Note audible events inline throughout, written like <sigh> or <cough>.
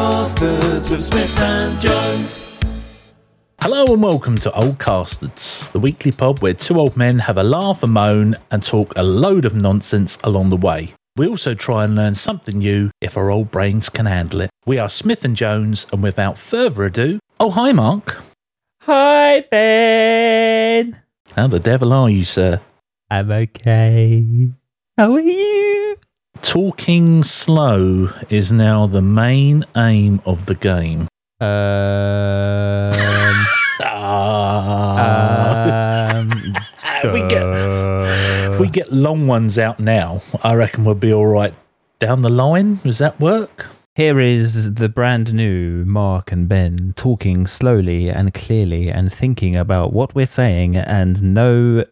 Castards with Smith and Jones. Hello and welcome to Old Castards, the weekly pub where two old men have a laugh and moan and talk a load of nonsense along the way. We also try and learn something new if our old brains can handle it. We are Smith and Jones, and without further ado, oh hi Mark. Hi, Ben. How the devil are you, sir? I'm okay. How are you? Talking slow is now the main aim of the game. Um, <laughs> um, <laughs> we get if we get long ones out now, I reckon we'll be all right down the line. Does that work? Here is the brand new Mark and Ben talking slowly and clearly and thinking about what we're saying and no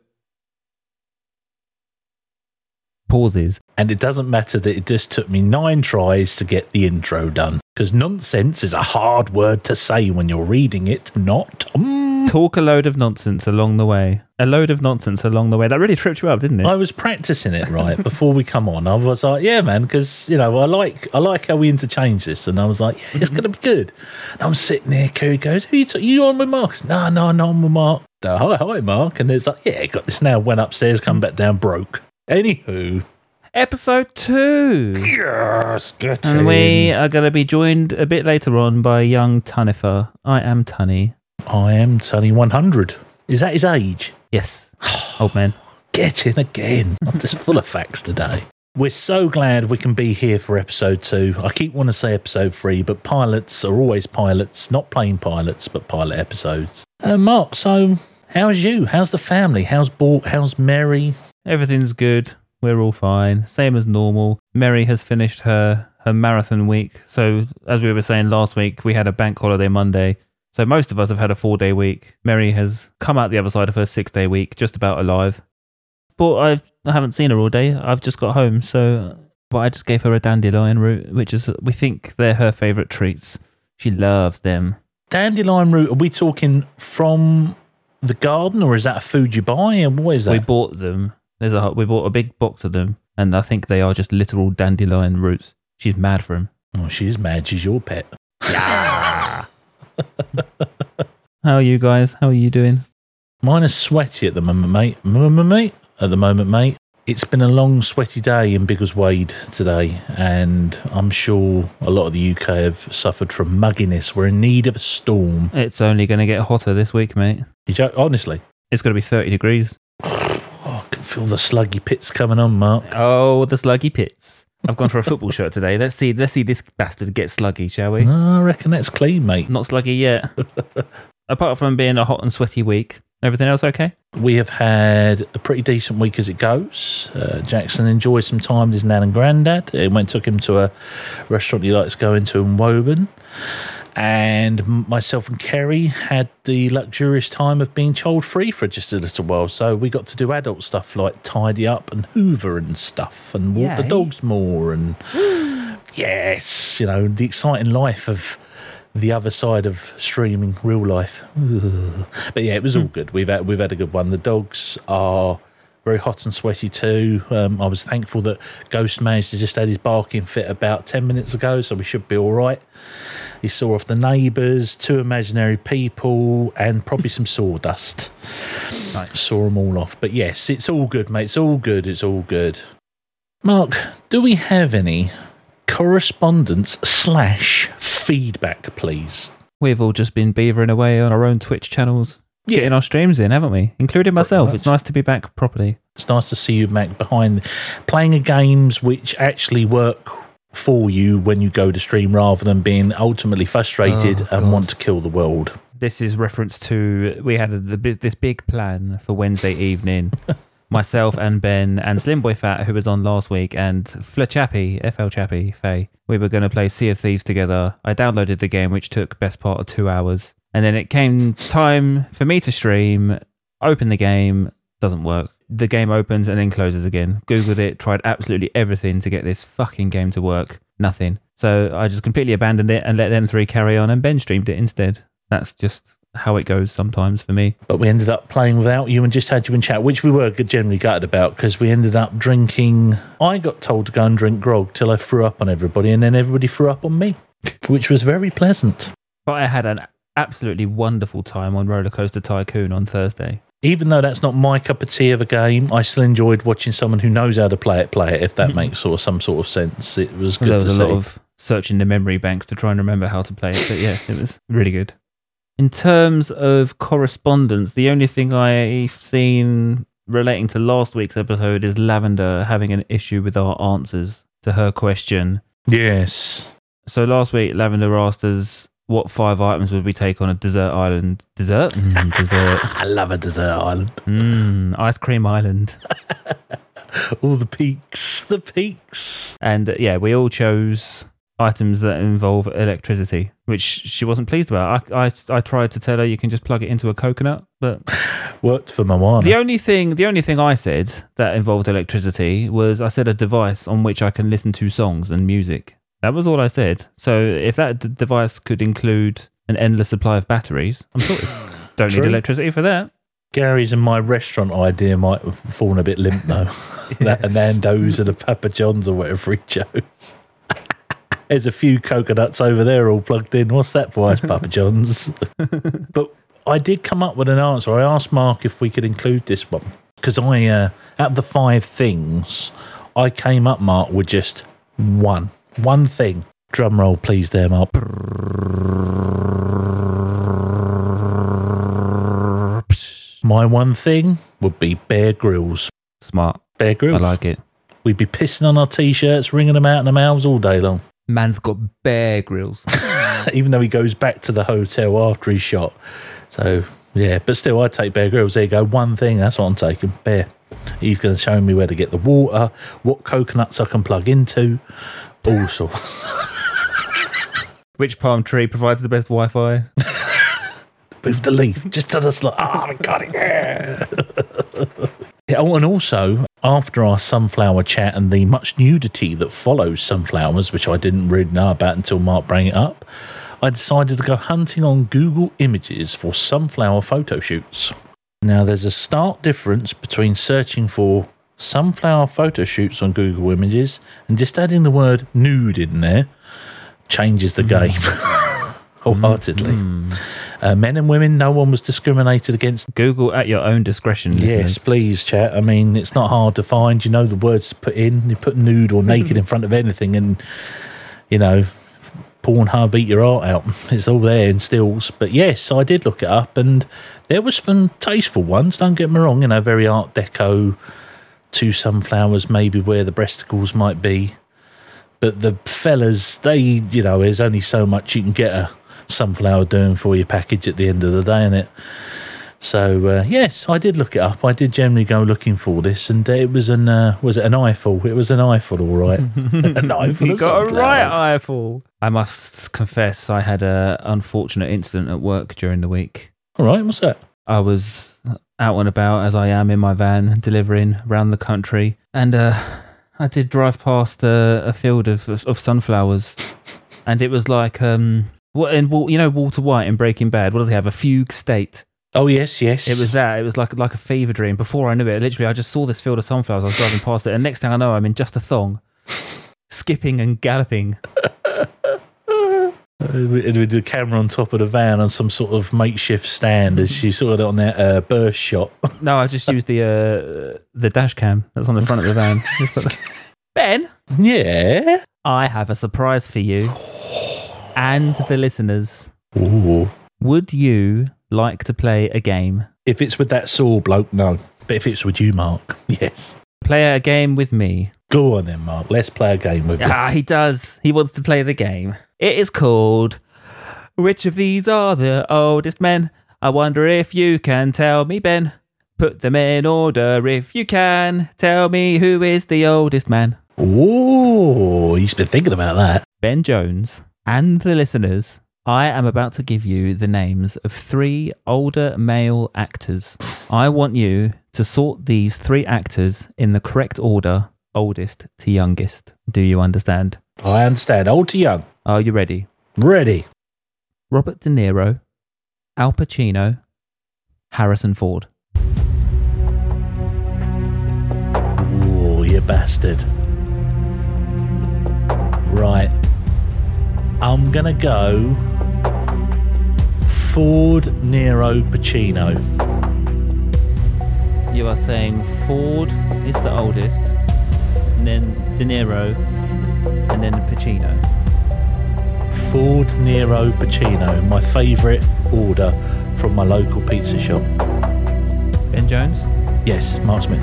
pauses. And it doesn't matter that it just took me nine tries to get the intro done. Because nonsense is a hard word to say when you're reading it, not. Mm. Talk a load of nonsense along the way. A load of nonsense along the way. That really tripped you up, didn't it? I was practicing it right before we come on. I was like, "Yeah, man," because you know I like I like how we interchange this, and I was like, "Yeah, it's gonna be good." And I'm sitting there. Kerry goes, "Who you, t- you on with Mark?" No, no, no, I'm with Mark. "No, hi, hi, Mark. And there's like, "Yeah, got this now." Went upstairs, come back down, broke. Anywho, Episode two. yes, get And in. we are going to be joined a bit later on by young Tunifer. I am Tunny. I am Tony 100. Is that his age? Yes, <sighs> old man. Get in again. I'm just full of facts today. We're so glad we can be here for episode two. I keep wanting to say episode three, but pilots are always pilots, not plane pilots, but pilot episodes. Uh, Mark, so how's you? How's the family? How's Bort? How's Mary? Everything's good. We're all fine. Same as normal. Mary has finished her her marathon week. So as we were saying last week, we had a bank holiday Monday. So most of us have had a four day week. Mary has come out the other side of her six day week, just about alive. But I've, I haven't seen her all day. I've just got home. So, but I just gave her a dandelion root, which is we think they're her favourite treats. She loves them. Dandelion root, are we talking from the garden or is that a food you buy? And what is that? We bought them. There's a we bought a big box of them, and I think they are just literal dandelion roots. She's mad for them. oh, she's mad. She's your pet. <laughs> How are you guys? How are you doing? Mine is sweaty at the moment, mate. Mate. At the moment, mate. It's been a long, sweaty day in Biggleswade today, and I'm sure a lot of the UK have suffered from mugginess. We're in need of a storm. It's only going to get hotter this week, mate. You joke? Honestly, It's going to be 30 degrees. <laughs> feel the sluggy pits coming on, Mark. Oh, the sluggy pits. I've gone for a football shirt today. Let's see. Let's see this bastard get sluggy, shall we? I reckon that's clean, mate. Not sluggy yet. <laughs> Apart from being a hot and sweaty week, everything else okay? We have had a pretty decent week as it goes. Uh, Jackson enjoyed some time with his nan and granddad. He went took him to a restaurant he likes going to in Woburn. And myself and Kerry had the luxurious time of being child free for just a little while. So we got to do adult stuff like tidy up and hoover and stuff and walk the dogs more. And <gasps> yes, you know, the exciting life of the other side of streaming real life. <sighs> But yeah, it was all hmm. good. We've had, we've had a good one. The dogs are very hot and sweaty too. Um, I was thankful that Ghost managed to just had his barking fit about 10 minutes ago, so we should be all right. He saw off the neighbours, two imaginary people, and probably some sawdust. Nice. Saw them all off. But yes, it's all good, mate. It's all good. It's all good. Mark, do we have any correspondence slash feedback, please? We've all just been beavering away on our own Twitch channels, Yeah. getting our streams in, haven't we? Including myself. It's nice to be back properly. It's nice to see you back behind playing a games which actually work for you when you go to stream rather than being ultimately frustrated Oh, and want to kill the world. This is reference to we had a, the, this big plan for Wednesday <laughs> evening. Myself and Ben and Slim Boy Fat, who was on last week, and Fla Chappie, FL Chappie, Faye. We were going to play Sea of Thieves together. I downloaded the game, which took best part of two hours, and then it came time for me to stream. Open the game, doesn't work. The game opens and then closes again. Googled it, tried absolutely everything to get this fucking game to work. Nothing. So I just completely abandoned it and let them three carry on, and Ben streamed it instead. That's just how it goes sometimes for me. But we ended up playing without you and just had you in chat, which we were generally gutted about because we ended up drinking. I got told to go and drink grog till I threw up on everybody, and then everybody threw up on me. <laughs> which was very pleasant. But I had an absolutely wonderful time on Roller Coaster Tycoon on Thursday. Even though that's not my cup of tea of a game, I still enjoyed watching someone who knows how to play it play it. If that hmm. makes sort of some sort of sense, it was good there was to a see. lot of searching the memory banks to try and remember how to play it. But yeah, it was really good. In terms of correspondence, the only thing I've seen relating to last week's episode is Lavender having an issue with our answers to her question. yes, So last week, Lavender asked us what five items would we take on a dessert island? Dessert? Mm, <laughs> dessert. I love a dessert island. Mm, ice cream island. <laughs> All the peaks, the peaks. And uh, yeah, we all chose items that involve electricity, which she wasn't pleased about. I, I, I tried to tell her you can just plug it into a coconut, but <laughs> Worked for my Moana. the only thing the only thing I said that involved electricity was I said a device on which I can listen to songs and music. That was all I said. So if that d- device could include an endless supply of batteries, I'm sorted. <laughs> Don't need electricity for that. Gary's and my restaurant idea might have fallen a bit limp though. <laughs> <laughs> that a Nando's and a Papa John's or whatever he chose. There's a few coconuts over there all plugged in. What's that for us, Papa John's? but I did come up with an answer. I asked Mark if we could include this one because I, uh, out of the five things, I came up, Mark, with just one, one thing. Drum roll, please, there, Mark. My one thing would be Bear Grylls. Smart. Bear Grylls. I like it. We'd be pissing on our t-shirts, wringing them out in the mouths all day long. Man's got bear grills. <laughs> Even though he goes back to the hotel after he's shot. So yeah, but still, I'd take Bear Grylls. There you go. One thing. That's what I'm taking. Bear. He's going to show me where to get the water, what coconuts I can plug into, all sorts. <laughs> Which palm tree provides the best Wi-Fi? <laughs> Move the leaf just to the slot. Oh, I got it. Yeah. <laughs> Yeah, oh, and also after our sunflower chat and the much nudity that follows sunflowers, which I didn't really know about until Mark brought it up, I decided to go hunting on Google Images for sunflower photo shoots. Now, there's a stark difference between searching for sunflower photo shoots on Google Images and just adding the word nude in there changes the game <laughs> wholeheartedly. Uh, men and women, no one was discriminated against. Google at your own discretion. Yes, please, chat. I mean, it's not hard to find. You know the words to put in. You put nude or naked <laughs> in front of anything, and you know, Pornhub beat your art out. <laughs> It's all there in stills. But yes, I did look it up, and there was some tasteful ones. Don't get me wrong. You know, very Art Deco. Two sunflowers, maybe where the breasticles might be. But the fellas, they, you know, there's only so much you can get a sunflower doing for your package at the end of the day, innit? So uh, yes, I did look it up. I did generally go looking for this, and it was an uh, was it an eyeful? It was an eyeful, all right. <laughs> <laughs> an eyeful. You got a right eyeful. I must confess, I had a unfortunate incident at work during the week. All right, what's that? I was out and about as I am in my van, delivering around the country, and uh, I did drive past a, a field of of sunflowers, <laughs> and it was like um, what in you know Walter White in Breaking Bad. What does he have? A fugue state. Oh yes, yes. It was that. It was like like a fever dream. Before I knew it, literally, I just saw this field of sunflowers. I was driving past it, and next thing I know, I'm in just a thong, <laughs> skipping and galloping. <laughs> Uh, with with the camera on top of the van on some sort of makeshift stand as she saw it on that uh, burst shot. <laughs> No, I just used the uh, the dash cam that's on the front of the van. <laughs> Just put the- ben, yeah. I have a surprise for you and the listeners. Ooh. Would you like to play a game? If it's with that saw bloke, no. But if it's with you, Mark, <laughs> yes. Play a game with me. Go on then, Mark. Let's play a game with you. Ah, he does. He wants to play the game. It is called Which of these are the oldest men? I wonder if you can tell me, Ben. Put them in order if you can. Tell me who is the oldest man. Oh, he's been thinking about that. Ben Jones and the listeners, I am about to give you the names of three older male actors. I want you to sort these three actors in the correct order, oldest to youngest. Do you understand? I understand. Old to young. Are you ready? Ready. Robert De Niro, Al Pacino, Harrison Ford. Oh, you bastard. Right. I'm gonna go Ford Nero Pacino. You are saying Ford is the oldest, and then De Niro, and then Pacino. Ford Nero Pacino, my favourite order from my local pizza shop. Ben Jones? Yes, Mark Smith.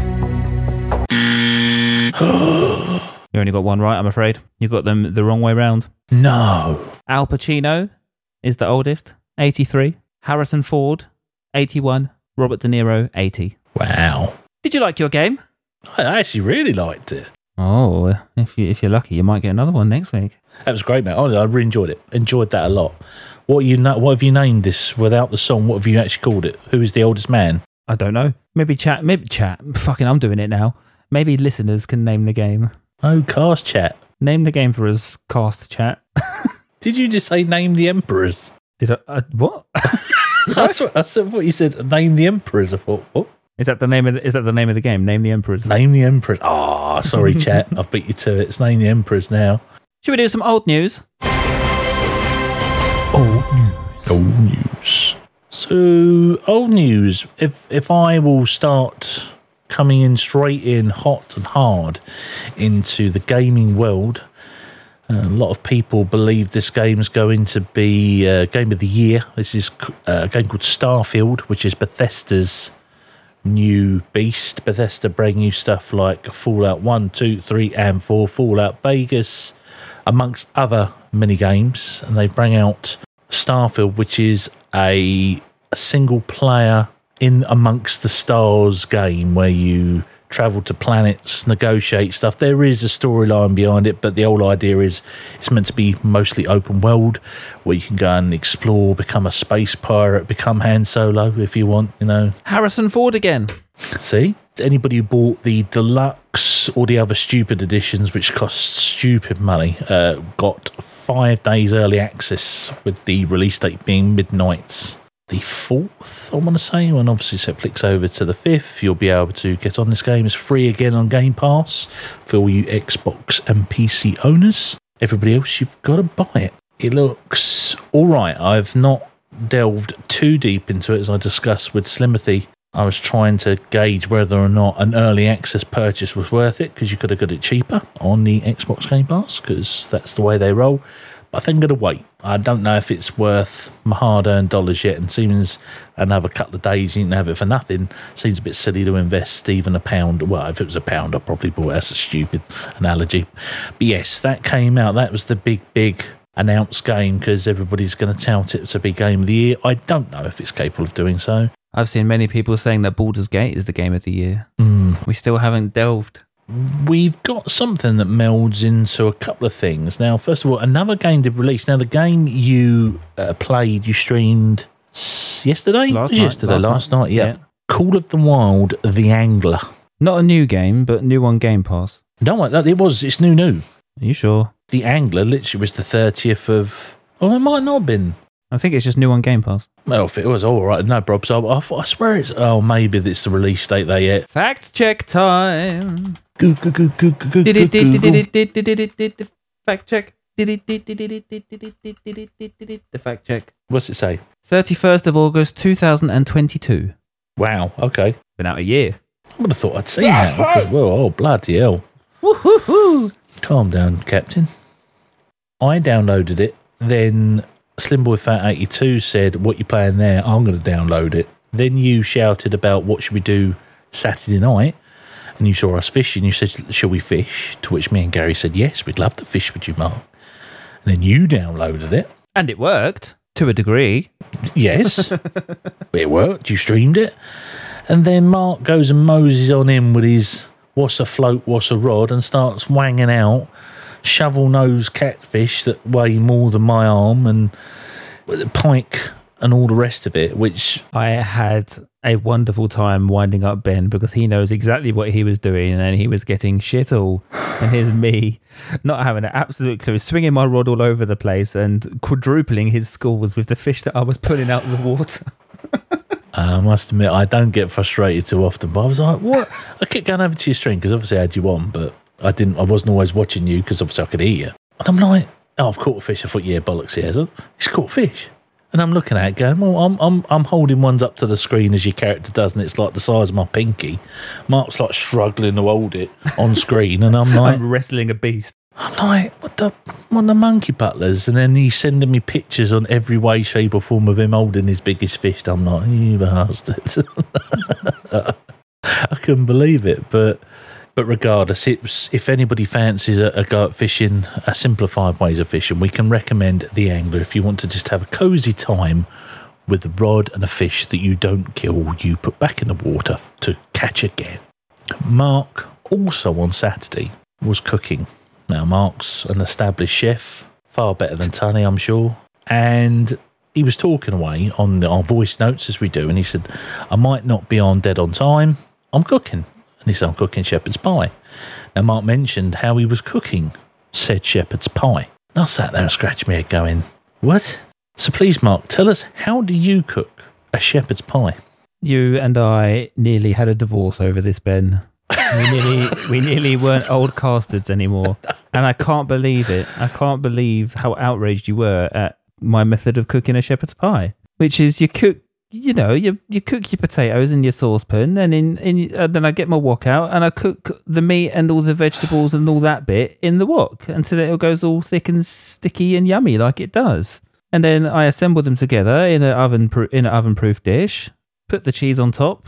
<gasps> You only got one right, I'm afraid. You've got them the wrong way round. No. Al Pacino is the oldest, 83. Harrison Ford, 81. Robert De Niro, 80. Wow. Did you like your game? I actually really liked it. Oh, if you if you're lucky, you might get another one next week. That was great, mate. Honestly, I really enjoyed it. Enjoyed that a lot. What you na- What have you named this without the song? What have you actually called it? Who is the oldest man? I don't know. Maybe chat. Maybe chat. Fucking, I'm doing it now. Maybe listeners can name the game. Oh, cast chat. Name the game for us. Cast chat. <laughs> Did you just say name the emperors? Did I? Uh, what? <laughs> That's what I said. What you said? Name the emperors. I thought. What? Is that the name of the, is that the name of the game? Name the emperors. Name the emperors. Ah, sorry, <laughs> chat. I've beat you to it. It's name the emperors now. Should we do some old news? Old news. Old news. So, old news. If if I will start coming in straight in hot and hard into the gaming world, uh, a lot of people believe this game is going to be uh, game of the year. This is uh, a game called Starfield, which is Bethesda's new beast. Bethesda bring you stuff like Fallout 1, 2, 3, and 4, Fallout Vegas, amongst other mini games. And they bring out Starfield, which is a, a single player in amongst the stars game where you travel to planets, negotiate stuff. There is a storyline behind it, but the whole idea is it's meant to be mostly open world where you can go and explore, become a space pirate, become Han Solo if you want, you know. Harrison Ford again. See? Anybody who bought the deluxe or the other stupid editions, which cost stupid money, uh, got five days early access with the release date being midnights. The fourth, I want to say, when obviously set flicks over to the fifth, you'll be able to get on this game. It's free again on Game Pass for all you Xbox and PC owners. Everybody else, you've got to buy it. It looks all right. I've not delved too deep into it as I discussed with Slimothy I was trying to gauge whether or not an early access purchase was worth it because you could have got it cheaper on the Xbox Game Pass because that's the way they roll. I think I'm going to wait. I don't know if it's worth my hard earned dollars yet, and seems another couple of days you can have it for nothing. Seems a bit silly to invest even a pound. Well, if it was a pound, I'd probably bought it. That's a stupid analogy. But yes, that came out. That was the big, big announced game because everybody's going to tout it to be game of the year. I don't know if it's capable of doing so. I've seen many people saying that Baldur's Gate is the game of the year. Mm. We still haven't delved. We've got something that melds into a couple of things. Now, first of all, another game did release. Now, the game you uh, played, you streamed yesterday? Last night, yesterday, last last, night, night, yeah. yeah. Call of the Wild, The Angler. Not a new game, but new on Game Pass. No, like that it was. It's new, new. Are you sure? The Angler literally was the 30th of. Oh, it might not have been. I think it's just new on Game Pass. Well, if it was all right, no probs. I, I, I swear it's. Oh, maybe it's the release date they yet. Fact check time. Fact check. The fact check. What's it say? 31st of August 2022. Wow, okay. Been out a year. I would have thought I'd seen that. because, well, oh, bloody hell. Woohoo! Calm down, Captain. I downloaded it. Then Slimboy Fat 82 said, What you playing there? I'm going to download it. Then you shouted about what should we do Saturday night. And you saw us fishing. You said, Shall we fish? To which me and Gary said, Yes, we'd love to fish with you, Mark. And then you downloaded it. And it worked to a degree. Yes. <laughs> it worked. You streamed it. And then Mark goes and moses on in with his what's a float, what's a rod, and starts wanging out shovel nosed catfish that weigh more than my arm and pike and all the rest of it, which I had a wonderful time winding up Ben because he knows exactly what he was doing and he was getting shit all. And here's me not having an absolute clue, swinging my rod all over the place and quadrupling his scores with the fish that I was pulling out of the water. <laughs> Uh, I must admit I don't get frustrated too often. But I was like, what? I kept going over to your stream because obviously I had you on, but I didn't. I wasn't always watching you because obviously I could hear you. And I'm like, Oh, I've caught a fish. I thought, yeah, bollocks, he hasn't. He's caught fish. And I'm looking at it going, well, I'm, I'm, I'm holding ones up to the screen as your character does, and it's like the size of my pinky. Mark's like struggling to hold it on screen, and I'm <laughs> like, I'm wrestling a beast. I'm like, what the, what the monkey butlers? And then he's sending me pictures on every way, shape, or form of him holding his biggest fish. I'm like, you bastard. <laughs> I couldn't believe it. But but regardless, it's, if anybody fancies a, a go at fishing, a simplified ways of fishing, we can recommend the angler if you want to just have a cozy time with a rod and a fish that you don't kill, you put back in the water to catch again. Mark also on Saturday was cooking. Now, Mark's an established chef, far better than Tunny, I'm sure. And he was talking away on our voice notes as we do, and he said, I might not be on dead on time. I'm cooking. He said, I'm cooking shepherd's pie. Now, Mark mentioned how he was cooking said shepherd's pie. And I sat there and scratched my head going, What? So please, Mark, tell us, how do you cook a shepherd's pie? You and I nearly had a divorce over this, Ben. We nearly, we nearly weren't old castards anymore, and I can't believe it. I can't believe how outraged you were at my method of cooking a shepherd's pie, which is you cook, you know, you you cook your potatoes in your saucepan, and in in uh, then I get my wok out and I cook the meat and all the vegetables and all that bit in the wok until it goes all thick and sticky and yummy like it does. And then I assemble them together in an oven in an oven proof dish. Put the cheese on top.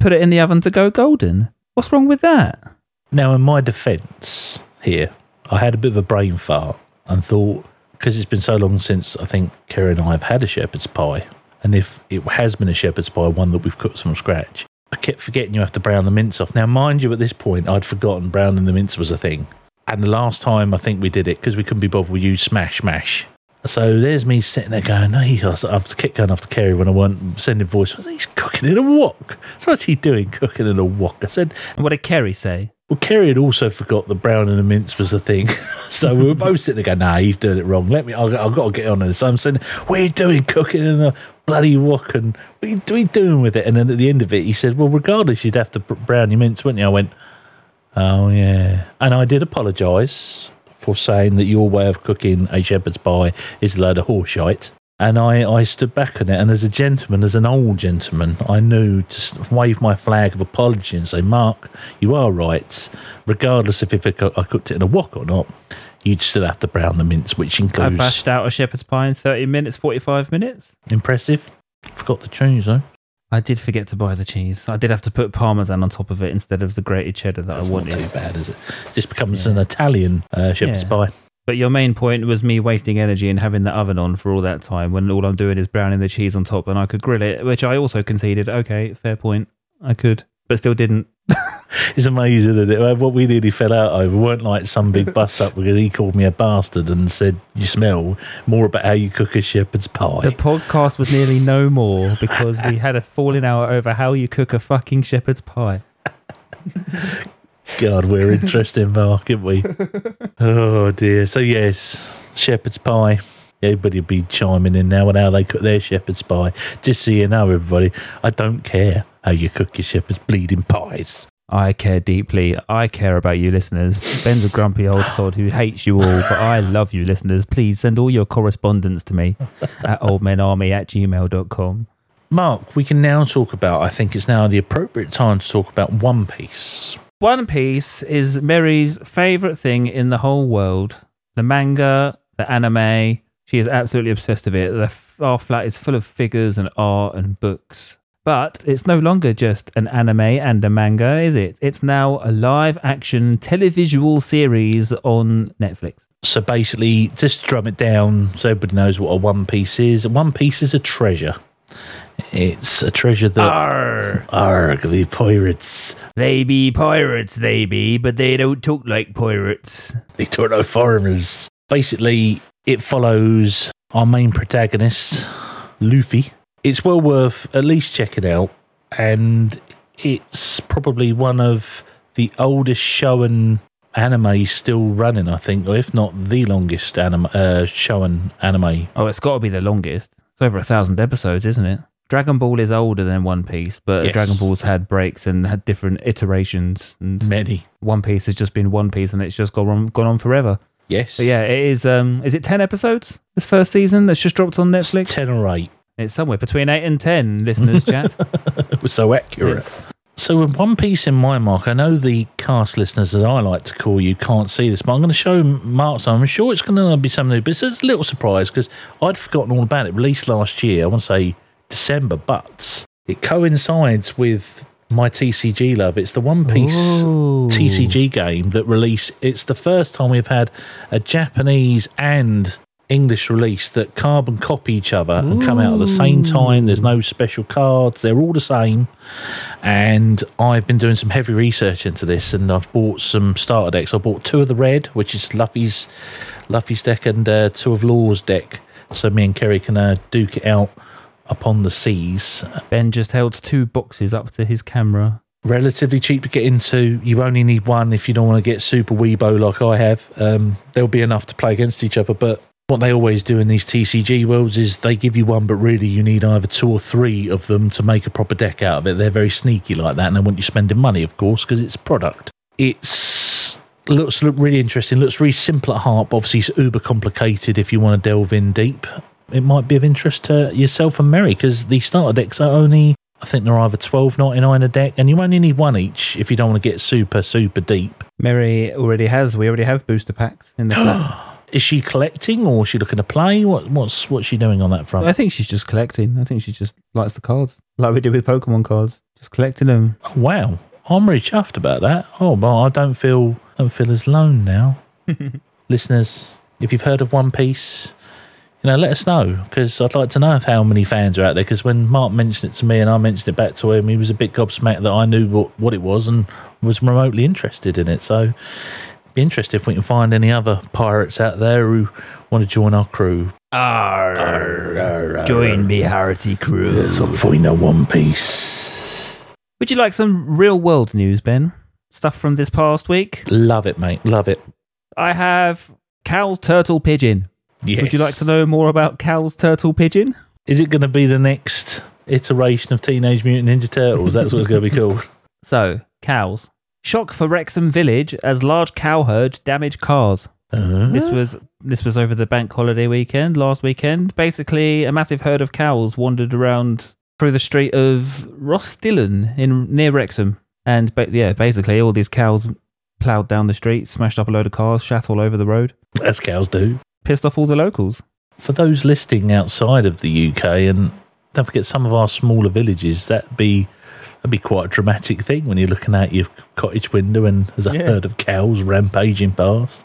Put it in the oven to go golden. What's wrong with that? Now, in my defence here, I had a bit of a brain fart and thought, because it's been so long since I think Kerry and I have had a shepherd's pie, and if it has been a shepherd's pie, one that we've cooked from scratch, I kept forgetting you have to brown the mince off. Now, mind you, at this point, I'd forgotten browning the mince was a thing. And the last time I think we did it, because we couldn't be bothered, we used smash mash. So there's me sitting there going, no, he, I've kept going after Kerry when I weren't sending voice. He's cooking in a wok. So what's he doing cooking in a wok? I said, And what did Kerry say? Well, Kerry had also forgot that brown and the mince was a thing. <laughs> so we were hmm. both sitting there going, nah, he's doing it wrong. Let me, I've, I've got to get on this. So I'm saying, what are you doing cooking in a bloody wok? And what are you, what are you doing with it? And then at the end of it, he said, well, regardless, you'd have to brown your mince, wouldn't you? I went, oh, yeah. And I did apologise for saying that your way of cooking a shepherd's pie is a load of horseshite. And I, I stood back on it. And as a gentleman, as an old gentleman, I knew to wave my flag of apology and say, Mark, you are right. Regardless of if I cooked it in a wok or not, you'd still have to brown the mince, which includes. I bashed out a shepherd's pie in 30 minutes, 45 minutes. Impressive. Forgot the cheese, though. I did forget to buy the cheese. I did have to put parmesan on top of it instead of the grated cheddar that That's I not wanted. too bad, is it? Just becomes Yeah. an Italian uh, shepherd's Yeah. pie. But your main point was me wasting energy and having the oven on for all that time when all I'm doing is browning the cheese on top and I could grill it, which I also conceded. Okay, fair point. I could, but still didn't. <laughs> It's amazing, isn't it? What we nearly fell out over weren't like some big bust up because he called me a bastard and said, You smell more about how you cook a shepherd's pie. The podcast was nearly no more because we had a falling out over how you cook a fucking shepherd's pie. <laughs> God, we're interesting, Mark, aren't we? <laughs> oh, dear. So, yes, shepherd's pie. Everybody be chiming in now on how they cook their shepherd's pie. Just so you know, everybody, I don't care how you cook your shepherd's bleeding pies. I care deeply. I care about you listeners. Ben's a grumpy old <laughs> sod who hates you all, but I love you listeners. Please send all your correspondence to me <laughs> at oldmenarmy at gmail.com. Mark, we can now talk about, I think it's now the appropriate time to talk about One Piece. One Piece is Mary's favourite thing in the whole world. The manga, the anime. She is absolutely obsessed with it. The, our flat is full of figures and art and books. But it's no longer just an anime and a manga, is it? It's now a live action televisual series on Netflix. So basically, just to drum it down so everybody knows what a One Piece is. One Piece is a treasure. It's a treasure that. Arr! Arg, the pirates. They be pirates, they be, but they don't talk like pirates. They don't know foreigners. Basically, it follows our main protagonist, Luffy. It's well worth at least checking out, and it's probably one of the oldest shown anime still running, I think, or if not the longest anime uh, shown anime. Oh, it's got to be the longest. It's over a thousand episodes, isn't it? Dragon Ball is older than One Piece, but Yes. Dragon Ball's had breaks and had different iterations. And Many. One Piece has just been One Piece, and it's just gone on, gone on forever. Yes. But yeah, it is. Um, is it ten episodes? This first season that's just dropped on It's Netflix. ten or eight. It's somewhere between eight and ten. Listeners, chat. <laughs> It was so accurate. It's- So, with One Piece in my mark, I know the cast listeners, as I like to call you, can't see this, but I'm going to show Mark some. I'm sure it's going to be something new, but it's a little surprise because I'd forgotten all about it. Released last year, I want to say December, but it coincides with my TCG love. It's the One Piece Ooh. TCG game that release. It's the first time we've had a Japanese and English release that carbon copy each other and come out at the same time. There's no special cards; they're all the same. And I've been doing some heavy research into this, and I've bought some starter decks. I bought two of the red, which is Luffy's Luffy's deck, and uh, two of Law's deck. So me and Kerry can uh, duke it out upon the seas Ben just held two boxes up to his camera. relatively cheap to get into. You only need one if you don't want to get super weebo like I have. Um, there'll be enough to play against each other. But what they always do in these TCG worlds is they give you one, but really you need either two or three of them to make a proper deck out of it. They're very sneaky like that, and they want you spending money, of course, because it's a product. It's looks look really interesting. Looks really simple at heart, but obviously it's uber complicated if you want to delve in deep. It might be of interest to yourself and Mary because the starter decks are only I think they're either twelve ninety nine a deck, and you only need one each if you don't want to get super super deep. Mary already has. We already have booster packs in the <gasps> flat. Is she collecting or is she looking to play? What what's what's she doing on that front? I think she's just collecting. I think she just likes the cards, like we did with Pokemon cards, just collecting them. Oh, wow, I'm really chuffed about that. Oh, well, I don't feel don't feel as lone now. <laughs> Listeners, if you've heard of One Piece, you know, let us know because I'd like to know how many fans are out there. Because when Mark mentioned it to me and I mentioned it back to him, he was a bit gobsmacked that I knew what, what it was and was remotely interested in it. So, it'd be interested if we can find any other pirates out there who want to join our crew. Join me, Harity crew. So, if we know One Piece, Would you like some real world news, Ben? Stuff from this past week. love it, mate, love it. I have cows turtle pigeon. Yes. Would you like to know more about cows turtle pigeon? Is it going to be the next iteration of Teenage Mutant Ninja Turtles? That's what it's going to be called. <laughs> So, cows. Shock for Wrexham Village as large cow herd damage cars. Uh, This was this was over the bank holiday weekend, last weekend. Basically, a massive herd of cows wandered around through the street of Rhostyllen in near Wrexham, and ba- yeah, basically all these cows ploughed down the street, smashed up a load of cars, shat all over the road, as cows do. Pissed off all the locals. For those listing outside of the UK, and don't forget some of our smaller villages, that'd be that'd be quite a dramatic thing when you're looking out your cottage window and there's a Yeah. herd of cows rampaging past.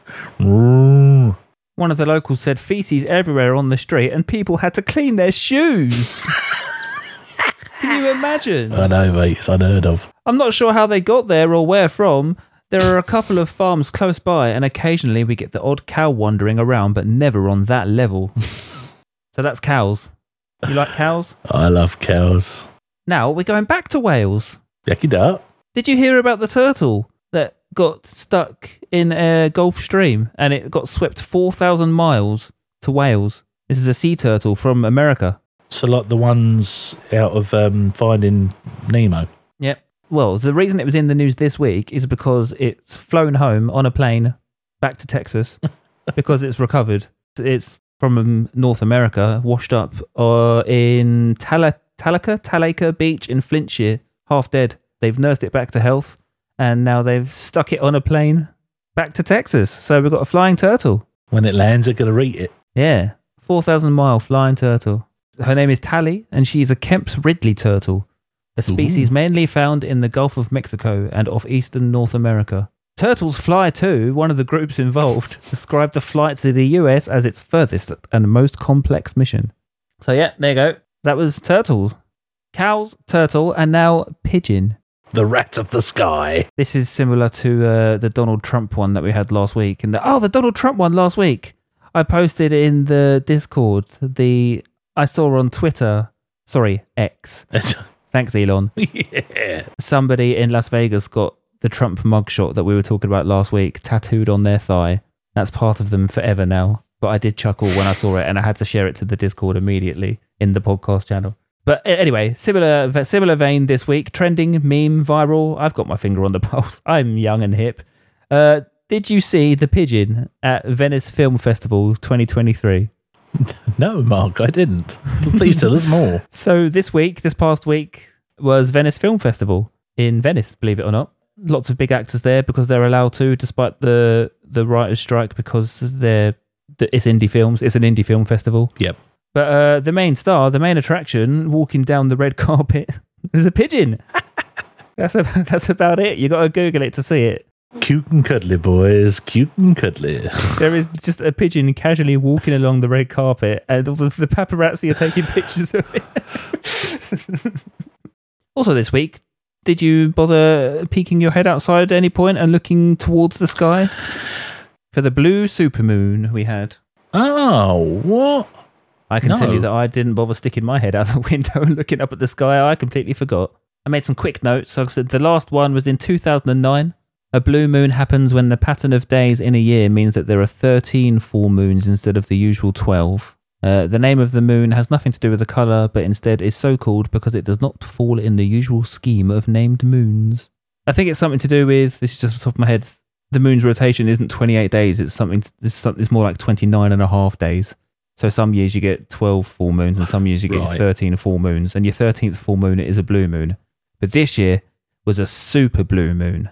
One of the locals said feces everywhere on the street, and people had to clean their shoes. <laughs> Can you imagine? I know, mate. It's unheard of. I'm not sure how they got there or where from. There are a couple of farms close by, and occasionally we get the odd cow wandering around, but never on that level. so that's cows. You like cows? I love cows. Now we're going back to Wales. Yucky duck. Did you hear about the turtle that got stuck in a Gulf Stream and it got swept 4,000 miles to Wales? This is a sea turtle from America. So, like the ones out of um, Finding Nemo. Yep. Well, the reason it was in the news this week is because it's flown home on a plane back to Texas <laughs> because it's recovered. It's from um, North America, washed up uh, in Tala- Talacre, Talacre Beach in Flintshire, half dead. They've nursed it back to health and now they've stuck it on a plane back to Texas. So we've got a flying turtle. When it lands, they're going to eat it. Yeah, 4,000 mile flying turtle. Her name is Tally, and she's a Kemp's Ridley turtle, a species mainly found in the Gulf of Mexico and off eastern North America. Turtles Fly Too, one of the groups involved, <laughs> described the flight to the US as its furthest and most complex mission. So, yeah, there you go. That was turtles. Cows, turtle, and now pigeon. The rat of the sky. This is similar to uh, the Donald Trump one that we had last week. And the, oh, the Donald Trump one last week. I posted in the Discord the I saw on Twitter. Sorry, X. <laughs> Thanks, Elon. <laughs> yeah. Somebody in Las Vegas got the Trump mugshot that we were talking about last week tattooed on their thigh. That's part of them forever now. But I did chuckle when I saw it, and I had to share it to the Discord immediately in the podcast channel. But anyway, similar similar vein this week. Trending meme viral. I've got my finger on the <laughs> pulse. I'm young and hip. Uh, did you see the pigeon at Venice Film Festival 2023? <laughs> No, Mark, I didn't. Please tell us more. <laughs> So this week, this past week, was Venice Film Festival in Venice. Believe it or not, lots of big actors there because they're allowed to, despite the the writers' strike, because they're it's indie films. It's an indie film festival. Yep. But uh, the main star, the main attraction, walking down the red <laughs> carpet, is a pigeon. that's a, that's about it. You got to Google it to see it. Cute and cuddly, boys. Cute and cuddly. <laughs> There is just a pigeon casually walking along the red carpet, and all the, the paparazzi are taking <laughs> pictures of it. <laughs> also, this week, did you bother peeking your head outside at any point and looking towards the sky for the blue supermoon we had? Oh, what? I can tell you that I didn't bother sticking my head out the window and looking up at the sky. I completely forgot. I made some quick notes. Like I said, the last one was in 2009. A blue moon happens when the pattern of days in a year means that there are 13 full moons instead of the usual 12. Uh, the name of the moon has nothing to do with the colour, but instead is so called because it does not fall in the usual scheme of named moons. I think it's something to do with, this is just off the top of my head, the moon's rotation isn't 28 days, it's something, it's, some- it's more like 29 and a half days. So some years you get 12 full moons and some years you get Right. 13 full moons. And your 13th full moon is a blue moon. But this year was a super blue moon.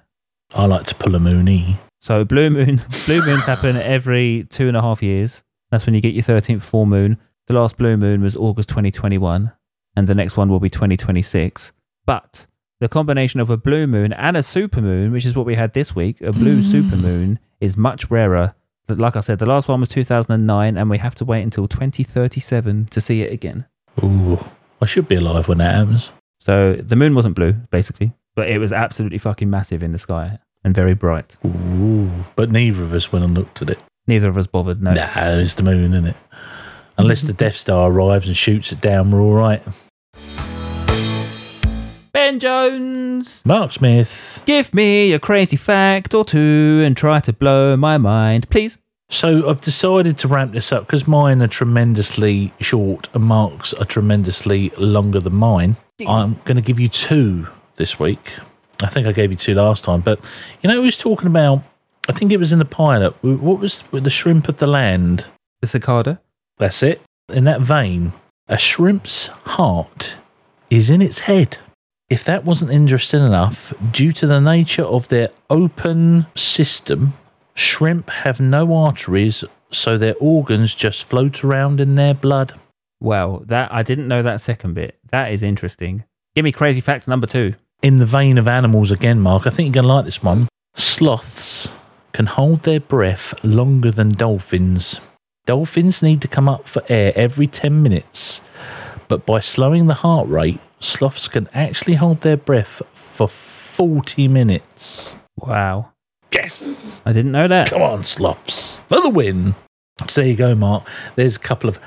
I like to pull a moony. So blue moon, <laughs> blue moons happen every two and a half years. That's when you get your 13th full moon. The last blue moon was August 2021 and the next one will be 2026. But the combination of a blue moon and a super moon, which is what we had this week, a blue mm. super moon is much rarer. But Like I said, the last one was 2009 and we have to wait until 2037 to see it again. Ooh, I should be alive when that happens. So the moon wasn't blue, basically, but it was absolutely fucking massive in the sky and very bright. Ooh, but neither of us went and looked at it. Neither of us bothered, no. Nah, it's the moon, isn't it? Unless the Death Star arrives and shoots it down, we're all right. Ben Jones, Mark Smith. give me a crazy fact or two and try to blow my mind, please. So I've decided to ramp this up because mine are tremendously short and Mark's are tremendously longer than mine. I'm going to give you two this week. I think I gave you two last time, but you know, who was talking about. I think it was in the pilot. What was the shrimp of the land? The cicada. That's it. In that vein, a shrimp's heart is in its head. If that wasn't interesting enough, due to the nature of their open system, shrimp have no arteries, so their organs just float around in their blood. Well, that I didn't know that second bit. That is interesting. Give me crazy fact number two. In the vein of animals again, Mark, I think you're going to like this one. Sloths can hold their breath longer than dolphins. Dolphins need to come up for air every 10 minutes, but by slowing the heart rate, sloths can actually hold their breath for 40 minutes. Wow, Yes! I didn't know that. Come on, sloths, for the win. So there you go, Mark. There's a couple of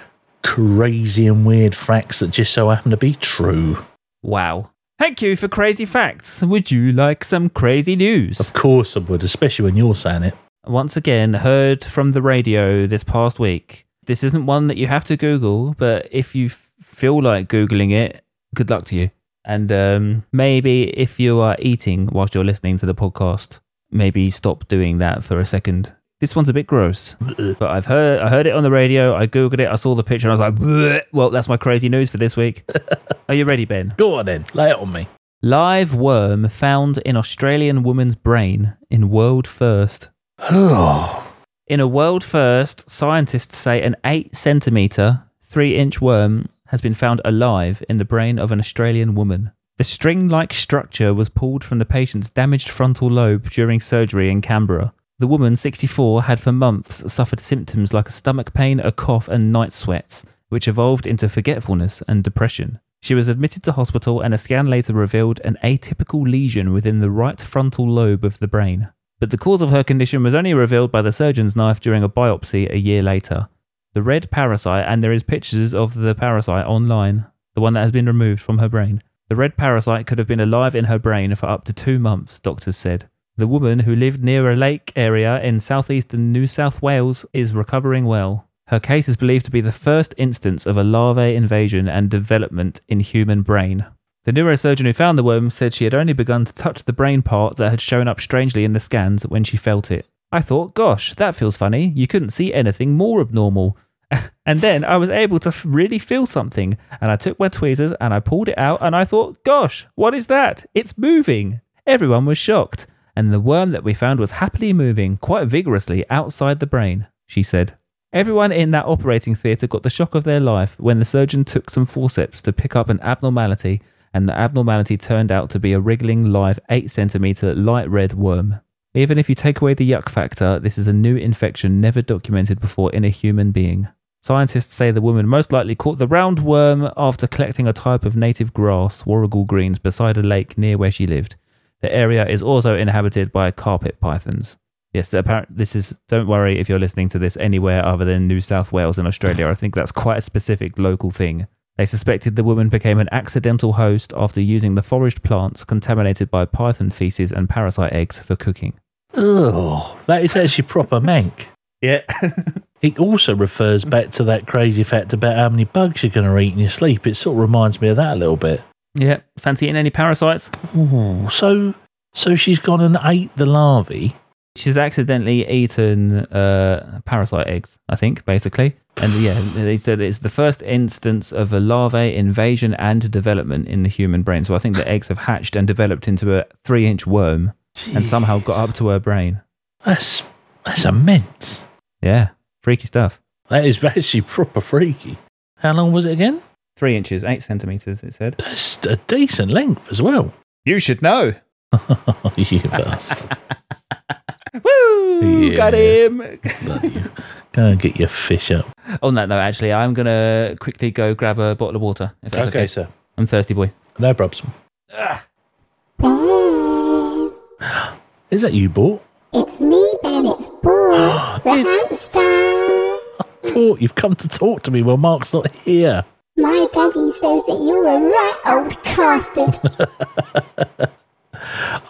crazy and weird facts that just so happen to be true. Wow. Thank you for crazy facts. Would you like some crazy news? Of course I would, especially when you're saying it. Once again, heard from the radio this past week. This isn't one that you have to Google, but if you feel like Googling it, good luck to you. And um, maybe if you are eating whilst you're listening to the podcast, maybe stop doing that for a second. This one's a bit gross, but I've heard I heard it on the radio. I googled it. I saw the picture, and I was like, "Bleh." "Well, that's my crazy news for this week." <laughs> are you ready, Ben? Go on then, lay it on me. Live worm found in Australian woman's brain in world first. <sighs> In a world first, scientists say an 8 centimetre, 3 inch worm has been found alive in the brain of an Australian woman. The string like structure was pulled from the patient's damaged frontal lobe during surgery in Canberra. The woman, 64, had for months suffered symptoms like a stomach pain, a cough, and night sweats, which evolved into forgetfulness and depression. She was admitted to hospital, and a scan later revealed an atypical lesion within the right frontal lobe of the brain. But the cause of her condition was only revealed by the surgeon's knife during a biopsy a year later. The red parasite, and there is pictures of the parasite online, the one that has been removed from her brain. The red parasite could have been alive in her brain for up to two months, doctors said. The woman, who lived near a lake area in southeastern New South Wales, is recovering well. Her case is believed to be the first instance of a larvae invasion and development in human brain. The neurosurgeon who found the worm said she had only begun to touch the brain part that had shown up strangely in the scans when she felt it. I thought, gosh, that feels funny. You couldn't see anything more abnormal. <laughs> and then I was able to really feel something. And I took my tweezers and I pulled it out and I thought, gosh, what is that? It's moving. Everyone was shocked. And the worm that we found was happily moving quite vigorously outside the brain, she said. Everyone in that operating theatre got the shock of their life when the surgeon took some forceps to pick up an abnormality, and the abnormality turned out to be a wriggling live 8 centimetre light red worm. Even if you take away the yuck factor, this is a new infection never documented before in a human being. Scientists say the woman most likely caught the round worm after collecting a type of native grass, warrigal greens, beside a lake near where she lived. The area is also inhabited by carpet pythons. Yes, apparent. This is. Don't worry if you're listening to this anywhere other than New South Wales and Australia. I think that's quite a specific local thing. They suspected the woman became an accidental host after using the foraged plants contaminated by python feces and parasite eggs for cooking. Oh, that is actually proper mank. Yeah. <laughs> It also refers back to that crazy fact about how many bugs you're going to eat in your sleep. It sort of reminds me of that a little bit. Yeah. Fancy eating any parasites? Ooh, so, so she's gone and ate the larvae. She's accidentally eaten uh, parasite eggs, I think, basically. And yeah, they said it's the first instance of a larvae invasion and development in the human brain. So I think the eggs have hatched and developed into a three inch worm and somehow got up to her brain. That's that's immense. Yeah, freaky stuff. That is <laughs> actually proper freaky. How long was it again? Three inches, eight centimeters, it said. That's a decent length as well. <laughs> You should know. you bastard. <laughs> Woo! Yeah. Got him. Go and get your fish up. On that note, actually, I'm going to quickly go grab a bottle of water. If that's okay. sir. I'm thirsty, boy. No problems. <gasps> Is that you, Bort? It's me, Ben. It's <gasps> Boo, the hamster. <laughs> Bort, you've come to talk to me while Mark's not here. My daddy says that you're a right old castard. <laughs>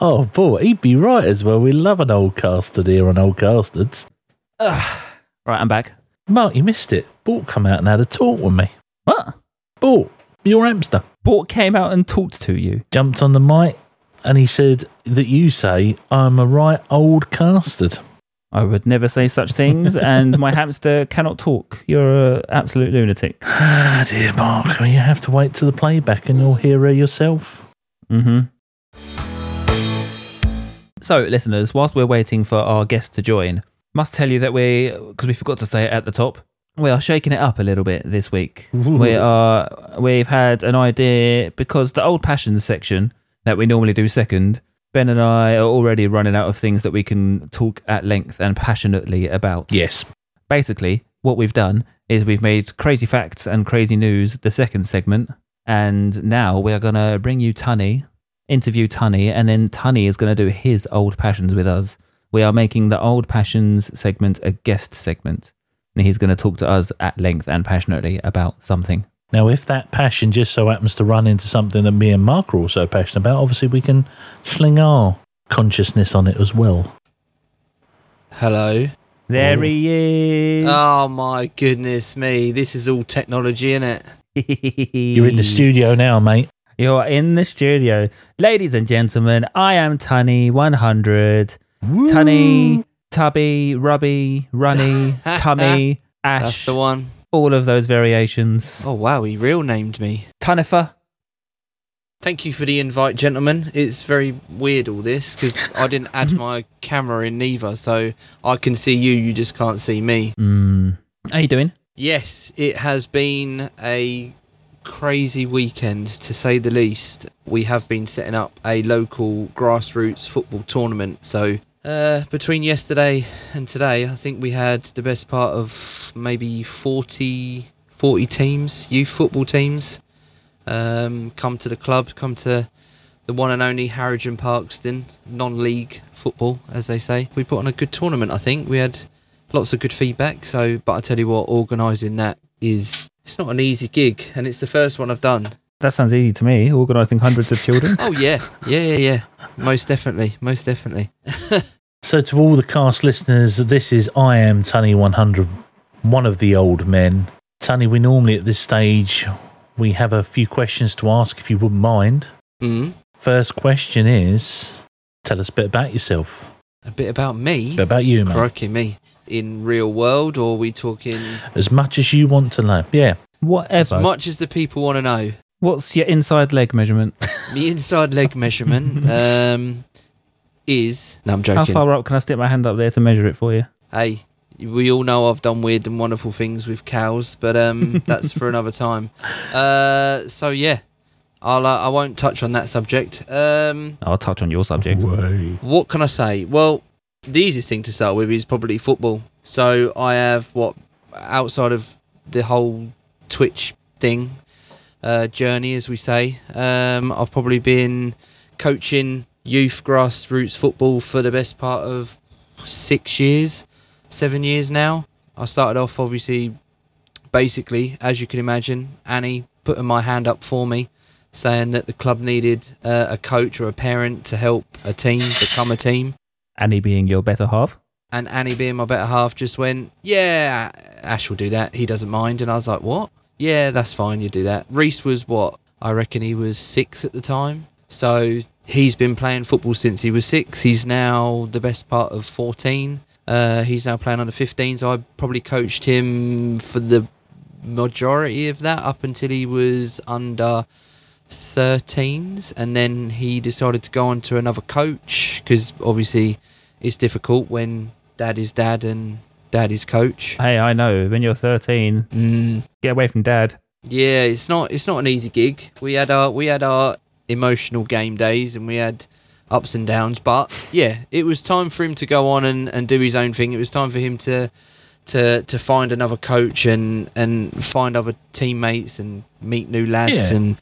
Oh, boy, he'd be right as well. We love an old castard here on Old Castards. <sighs> Right, I'm back. Mark, you missed it. Bort come out and had a talk with me. What? Bort, your hamster. Bort came out and talked to you. Jumped on the mic and he said that you say I'm a right old castard. I would never say such things, <laughs> and my hamster cannot talk. You're an absolute lunatic. Ah, <sighs> dear Mark, you have to wait till the playback and you'll hear her yourself. Mm hmm. So, listeners, whilst we're waiting for our guest to join, must tell you that we, because we forgot to say it at the top, we are shaking it up a little bit this week. We are, we've had an idea because the old passions section that we normally do second, Ben and I are already running out of things that we can talk at length and passionately about. Yes. basically what we've done is we've made crazy facts and crazy news the second segment and now we're going to bring you tunny interview tunny and then tunny is going to do his old passions with us we are making the old passions segment a guest segment and he's going to talk to us at length and passionately about something Now, if that passion just so happens to run into something that me and Mark are also passionate about, obviously we can sling our consciousness on it as well. Hello. there he is Oh my goodness me. This is all technology, isn't it? <laughs> You're in the studio now, mate. You're in the studio. Ladies and gentlemen, I am Tunny 100. Tunny, Tubby, Rubby, Runny, <laughs> Tummy, Ash. That's the one. All of those variations. Oh wow, he real named me. Tunnifer. Thank you for the invite, gentlemen. It's very weird all this because <laughs> I didn't add my camera in neither, so I can see you. You just can't see me. Mm. How you doing? Yes, it has been a crazy weekend to say the least. We have been setting up a local grassroots football tournament. So, uh, between yesterday and today, I think we had the best part of maybe 40, 40 teams, youth football teams, um, come to the club, come to the one and only Harwich and Parkeston non-league football, as they say. We put on a good tournament, I think. We had lots of good feedback. So, but I tell you what, organising that is it's not an easy gig, and it's the first one I've done. That sounds easy to me. Organising hundreds of children. <laughs> Oh yeah, yeah, yeah, yeah. Most definitely, most definitely. <laughs> So, to all the cast listeners, this is I Am Tunny 100, one of the old men. Tunny, we normally at this stage, we have a few questions to ask if you wouldn't mind. Mm. First question is tell us a bit about yourself. A bit about me. But about you, mate. Crikey me. In real world, or are we talking As much as you want to know. Yeah. Whatever. As much as the people want to know? What's your inside leg measurement? <laughs> The inside leg measurement <laughs> um, is. No, I'm joking. How far up can I stick my hand up there to measure it for you? Hey, we all know I've done weird and wonderful things with cows, but um, <laughs> that's for another time. Uh, so yeah, I'll uh, I won't touch on that subject. Um, I'll touch on your subject. what can I say? Well, the easiest thing to start with is probably football. So I have what outside of the whole Twitch thing uh, journey, as we say. Um, I've probably been coaching youth grassroots football for the best part of six years, seven years now. I started off obviously, basically, as you can imagine, Annie putting my hand up for me, saying that the club needed uh, a coach or a parent to help a team become a team. Annie being your better half. And Annie, being my better half, just went, "Yeah, Ash will do that. He doesn't mind." And I was like, "What? Yeah, that's fine. You do that." Reese was what I reckon he was six at the time, so he's been playing football since he was six. He's now the best part of fourteen. Uh, he's now playing under 15s. I probably coached him for the majority of that up until he was under 13s, and then he decided to go on to another coach because obviously it's difficult when dad is dad and dad is coach. Hey, I know. When you're 13, Mm, get away from dad. yeah, it's not it's not an easy gig. We had our we had our emotional game days and we had ups and downs, but yeah, it was time for him to go on and, and do his own thing. It was time for him to to to find another coach and and find other teammates and meet new lads Yeah. and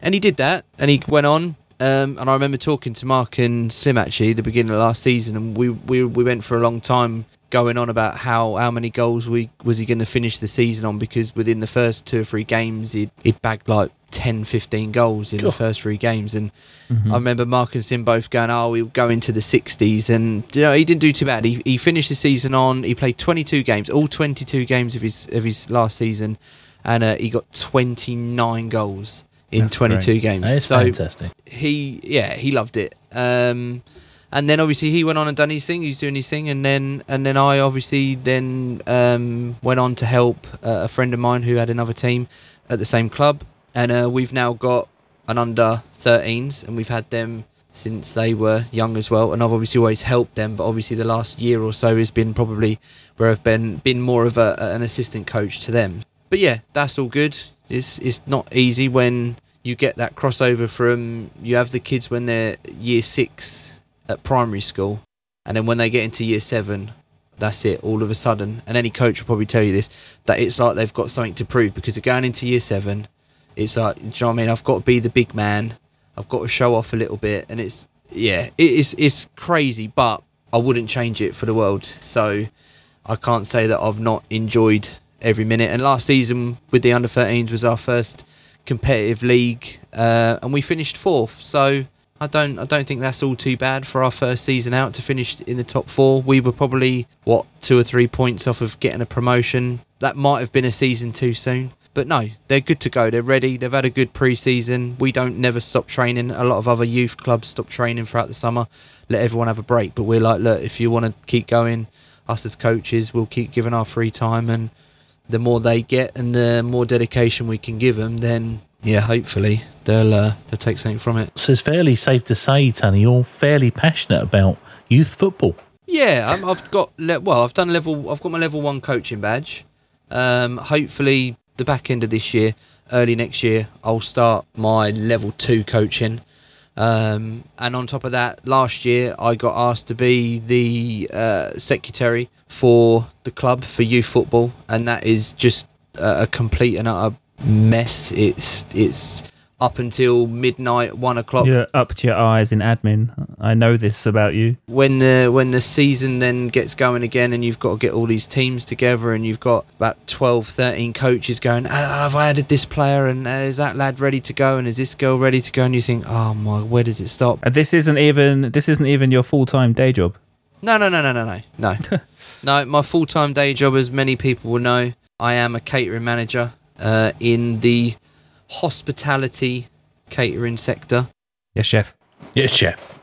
and he did that and he went on. Um, and I remember talking to Mark and Slim actually at the beginning of last season, and we, we we went for a long time going on about how how many goals we was he going to finish the season on? Because within the first two or three games he'd, he'd bagged like 10 15 goals in the first three games. And Mhm. I remember Mark and Sim both going oh we'll go into the 60s and you know he didn't do too bad. He, he finished the season on he played 22 games all 22 games of his of his last season. And uh, he got 29 goals in That's 22 games. It's so fantastic. he yeah he loved it. Um and then obviously he went on and done his thing he's doing his thing and then and then i obviously then um went on to help uh, a friend of mine who had another team at the same club. And uh, we've now got an under 13s and we've had them since they were young as well. And i've obviously always helped them but obviously the last year or so has been probably where i've been been more of a, an assistant coach to them. But yeah that's all good. It's it's not easy when you get that crossover from you have the kids when they're year six at primary school, and then when they get into year seven, that's it. All of a sudden, and any coach will probably tell you this that it's like they've got something to prove because they're going into year seven. It's like, you know what I mean? I've got to be the big man. I've got to show off a little bit, and it's yeah, it is it's crazy, but I wouldn't change it for the world. So I can't say that I've not enjoyed every minute. And last season with the under 13s was our first competitive league, uh, and we finished fourth. So I don't I don't think that's all too bad for our first season out to finish in the top four. We were probably what two or three points off of getting a promotion. That might have been a season too soon. But no, they're good to go. They're ready. They've had a good pre-season. We don't never stop training. A lot of other youth clubs stop training throughout the summer. Let everyone have a break. But we're like, look, if you want to keep going, us as coaches, we'll keep giving our free time. And the more they get and the more dedication we can give them, then yeah, hopefully they'll uh, they'll take something from it. So it's fairly safe to say, Tony, you're fairly passionate about youth football. Yeah, I'm, I've got le- well, I've done level. I've got my level one coaching badge. Um, hopefully, the back end of this year, early next year, I'll start my level two coaching. Um, and on top of that, last year I got asked to be the uh, secretary for the club for youth football, and that is just a complete and utter mess. It's it's up until midnight, one o'clock. You're up to your eyes in admin. I know this about you. When the when the season then gets going again, and you've got to get all these teams together, and you've got about 12, 13 coaches going, oh, "Have I added this player? And uh, is that lad ready to go? And is this girl ready to go?" And you think, "Oh my, where does it stop?" And this isn't even this isn't even your full time day job. No, no, no, no, no, no, no. <laughs> no, my full time day job, as many people will know, I am a catering manager uh, in the hospitality catering sector Yes, chef. Yes, chef.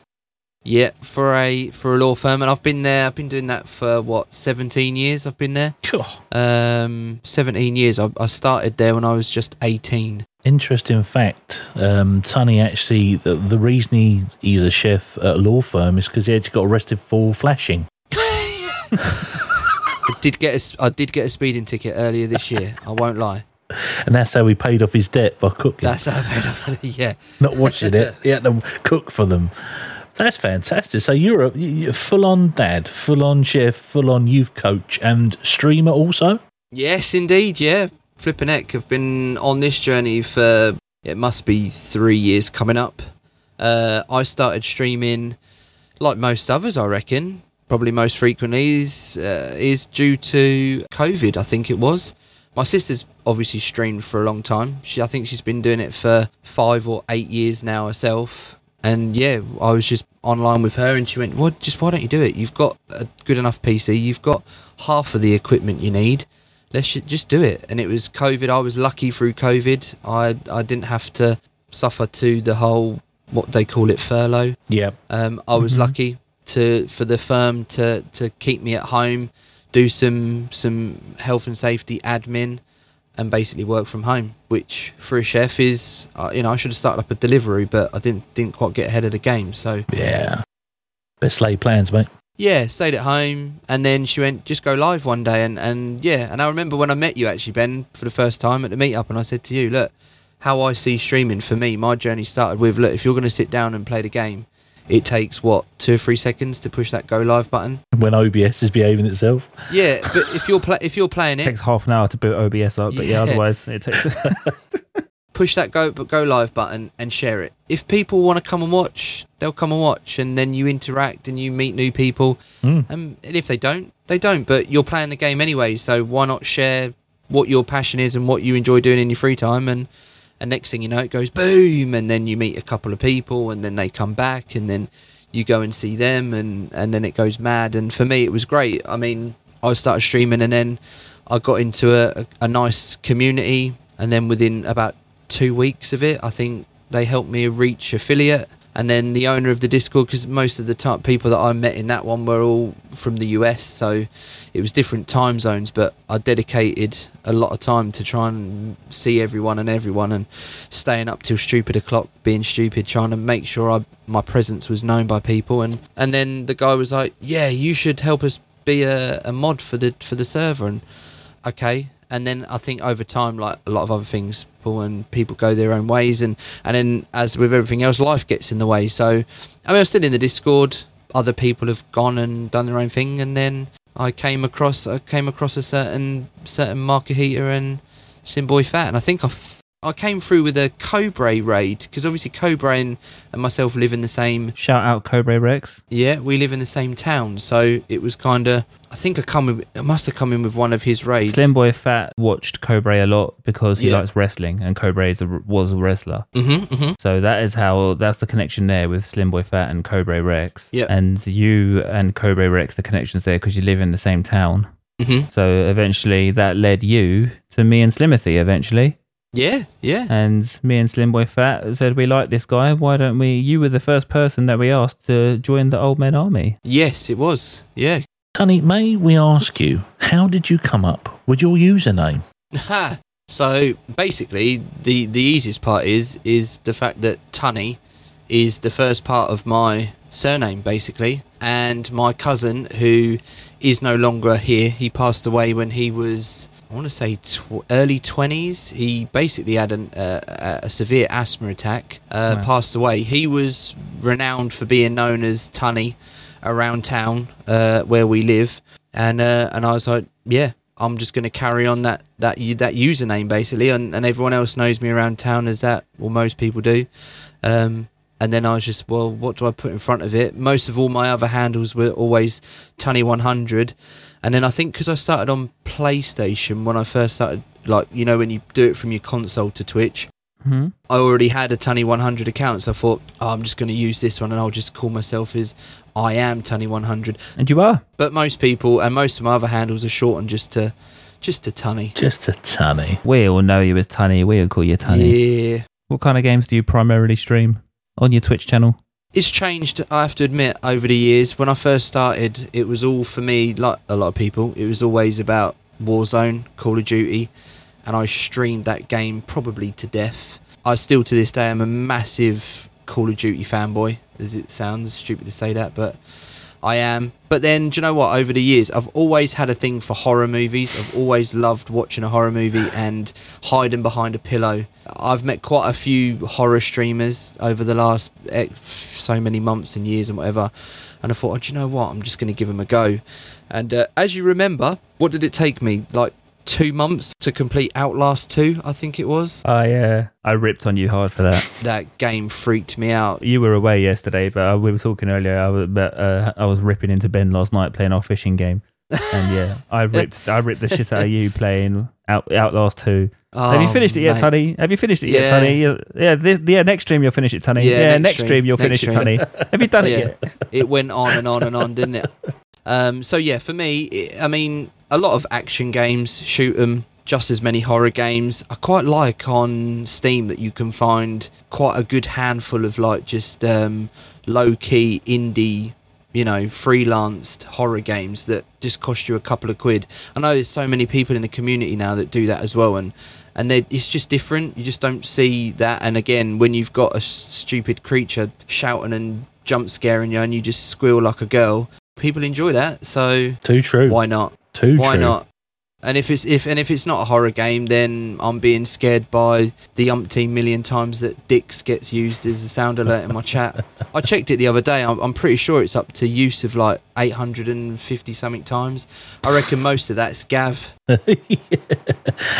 Yeah, for a for a law firm, and I've been there. I've been doing that for what seventeen years. I've been there. Oh, Um, seventeen years. I, I started there when I was just eighteen. interesting fact. Um, Sonny actually, the, the reason he, he's a chef at a law firm is because he actually got arrested for flashing. <laughs> <laughs> I did get a, s- I did get a speeding ticket earlier this year. I won't lie. And that's how he paid off his debt by cooking. That's how I paid off. It. <laughs> Yeah, not washing it. He had to cook for them. That's fantastic. So you're a you're full on dad, full on chef, full on youth coach, and streamer also. Yes, indeed. Yeah, Flippin' Heck have been on this journey for it must be three years coming up. Uh, I started streaming like most others, I reckon. Probably most frequently is uh, is due to COVID. I think it was. My sister's obviously streamed for a long time. She, I think she's been doing it for five or eight years now herself. And yeah, I was just online with her, and she went, "What? Just why don't you do it? You've got a good enough PC. You've got half of the equipment you need let's just do it. And it was COVID. I was lucky through COVID. I I didn't have to suffer to the whole what they call it furlough. Yeah, Um, I was Mhm. lucky to for the firm to to keep me at home, do some some health and safety admin, and basically work from home. Which for a chef is, uh, you know, I should have started up a delivery, but I didn't didn't quite get ahead of the game. So yeah. Best laid plans, mate. yeah, stayed at home, and then she went, just go live one day, and and yeah, and I remember when I met you actually, Ben, for the first time at the meetup, and I said to you, look, how I see streaming for me, my journey started with, look, if you're going to sit down and play the game, it takes what two or three seconds to push that go live button. When OBS is behaving itself. Yeah, but if you're pla if you're playing It it, <laughs> takes half an hour to boot OBS up, but yeah, Yeah. otherwise it takes. <laughs> <laughs> push that go go live button and share it. If people want to come and watch, they'll come and watch, and then you interact and you meet new people. Mm. Um, and if they don't, they don't. But you're playing the game anyway, so why not share what your passion is and what you enjoy doing in your free time? And and next thing you know, it goes boom, and then you meet a couple of people, and then they come back, and then you go and see them, and and then it goes mad. And for me, it was great. I mean, I started streaming, and then I got into a, a, nice community, and then within about two weeks of it, I think they helped me reach affiliate. And then the owner of the Discord, because most of the type people that I met in that one were all from the US, so it was different time zones. But I dedicated a lot of time to try and see everyone and everyone, and staying up till stupid o'clock, being stupid, trying to make sure I, my presence was known by people. And and then the guy was like, "Yeah, you should help us be a, a mod for the for the server." And okay and then i think over time like a lot of other things people and people go their own ways and and then as with everything else life gets in the way. So i mean i'm still in the discord. Other people have gone and done their own thing and then i came across i came across a certain certain market heater and slim boy fat and i think i I came through with a Cobra raid because obviously Cobra and, and myself live in the same Shout out Cobra Rex. yeah, we live in the same town, so it was kind of. I think I come with. I must have come in with one of his raids. Slim Boy Fat watched Cobra a lot because he Yeah. likes wrestling, and Cobra is a, was a wrestler. Mm-hmm, mm-hmm. So that is how that's the connection there with Slim Boy Fat and Cobra Rex. Yeah. And you and Cobra Rex, the connection's there because you live in the same town. Mm-hmm. So eventually that led you to me and Slimothy eventually. Yeah, yeah. And me and Slim Boy Fat said we like this guy. Why don't we? You were the first person that we asked to join the Old Men Army. Yes, it was. Yeah. Honey, may we ask you, how did you come up with your username? Ha. so basically, the the easiest part is is the fact that Tunny is the first part of my surname, basically, and my cousin who is no longer here. He passed away when he was. I want to say tw- early 20s. He basically had an, uh, a a severe asthma attack, uh, Wow. passed away. He was renowned for being known as Tunny around town uh, where we live. And uh, and I was like, yeah, I'm just going to carry on that that that username basically, and, and everyone else knows me around town as that. Well, most people do. Um, and then I was just, well, what do I put in front of it? Most of all my other handles were always Tunny100. And then I think because I started on PlayStation when I first started, like, you know, when you do it from your console to Twitch, hmm I already had a Tunny100 account. So I thought, oh, I'm just going to use this one and I'll just call myself as I am Tunny100. And you are. But most people and most of my other handles are shortened just to just a Tunny. Just a tunny. We all know you as Tunny. We all call you Tunny. Yeah. What kind of games do you primarily stream on your Twitch channel? It's changed, I have to admit, over the years. When I first started, it was all for me, like a lot of people, it was always about Warzone, Call of Duty, and I streamed that game probably to death. I still, to this day, am a massive Call of Duty fanboy, as it sounds stupid to say that, but I am. But then, do you know what? Over the years, I've always had a thing for horror movies. I've always loved watching a horror movie and hiding behind a pillow. I've met quite a few horror streamers over the last eh, so many months and years and whatever. And I thought, oh, do you know what? I'm just going to give them a go. And uh, as you remember, what did it take me? Like two months to complete Outlast 2, I think it was. I uh, I ripped on you hard for that. That game freaked me out. You were away yesterday, but uh, we were talking earlier. I was, but, uh, I was ripping into Ben last night playing our fishing game, and yeah, I <laughs> ripped I ripped the shit out of you playing Out, Outlast Two. Have you Oh, finished it yet, mate. Tunny? Have you finished it Yeah. yet, Tunny? Yeah, yeah, this, yeah. Next stream you'll finish it, Tunny. Yeah, Yeah, next next stream, you'll next finish it, stream. Tunny. Have you done it Yeah. yet? it went on and on and on, didn't it? Um, so yeah, for me, I mean, a lot of action games, shoot 'em, just as many horror games. I quite like on Steam that you can find quite a good handful of like just um, low key indie, you know, freelanced horror games that just cost you a couple of quid. I know there's so many people in the community now that do that as well, and and it's just different. You just don't see that. And again, when you've got a stupid creature shouting and jump scaring you, and you just squeal like a girl, people enjoy that. So Too true. why not? Too Why true. not? And if it's if and if it's not a horror game, then I'm being scared by the umpteen million times that Dix gets used as a sound alert in my chat. <laughs> I checked it the other day. I'm, I'm pretty sure it's up to use of like 850 something times. I reckon most of that's Gav. <laughs>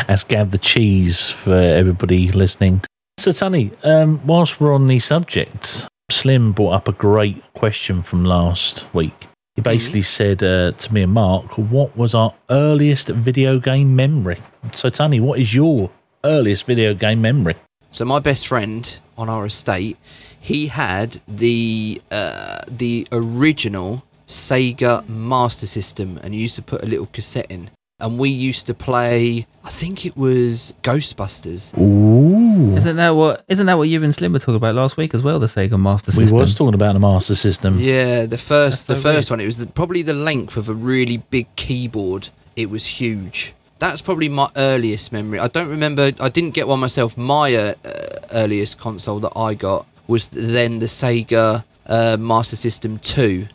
As Gav the cheese for everybody listening. So, Tunny, um, whilst we're on the subject, Slim brought up a great question from last week. He basically said uh, to me and Mark, what was our earliest video game memory? So, Tony, what is your earliest video game memory? So my best friend on our estate, he had the uh, the original Sega Master System, and he used to put a little cassette in, and we used to play. I think it was Ghostbusters. Ooh. Isn't that what? Isn't that what you and Slim were talking about last week as well? The Sega Master System. we System. was talking about the Master System. Yeah, the first That's the so first one. It was the, probably the length of a really big keyboard. It was huge. That's probably my earliest memory. I don't remember. I didn't get one myself. My uh, uh, earliest console that I got was then the Sega uh, Master System Two,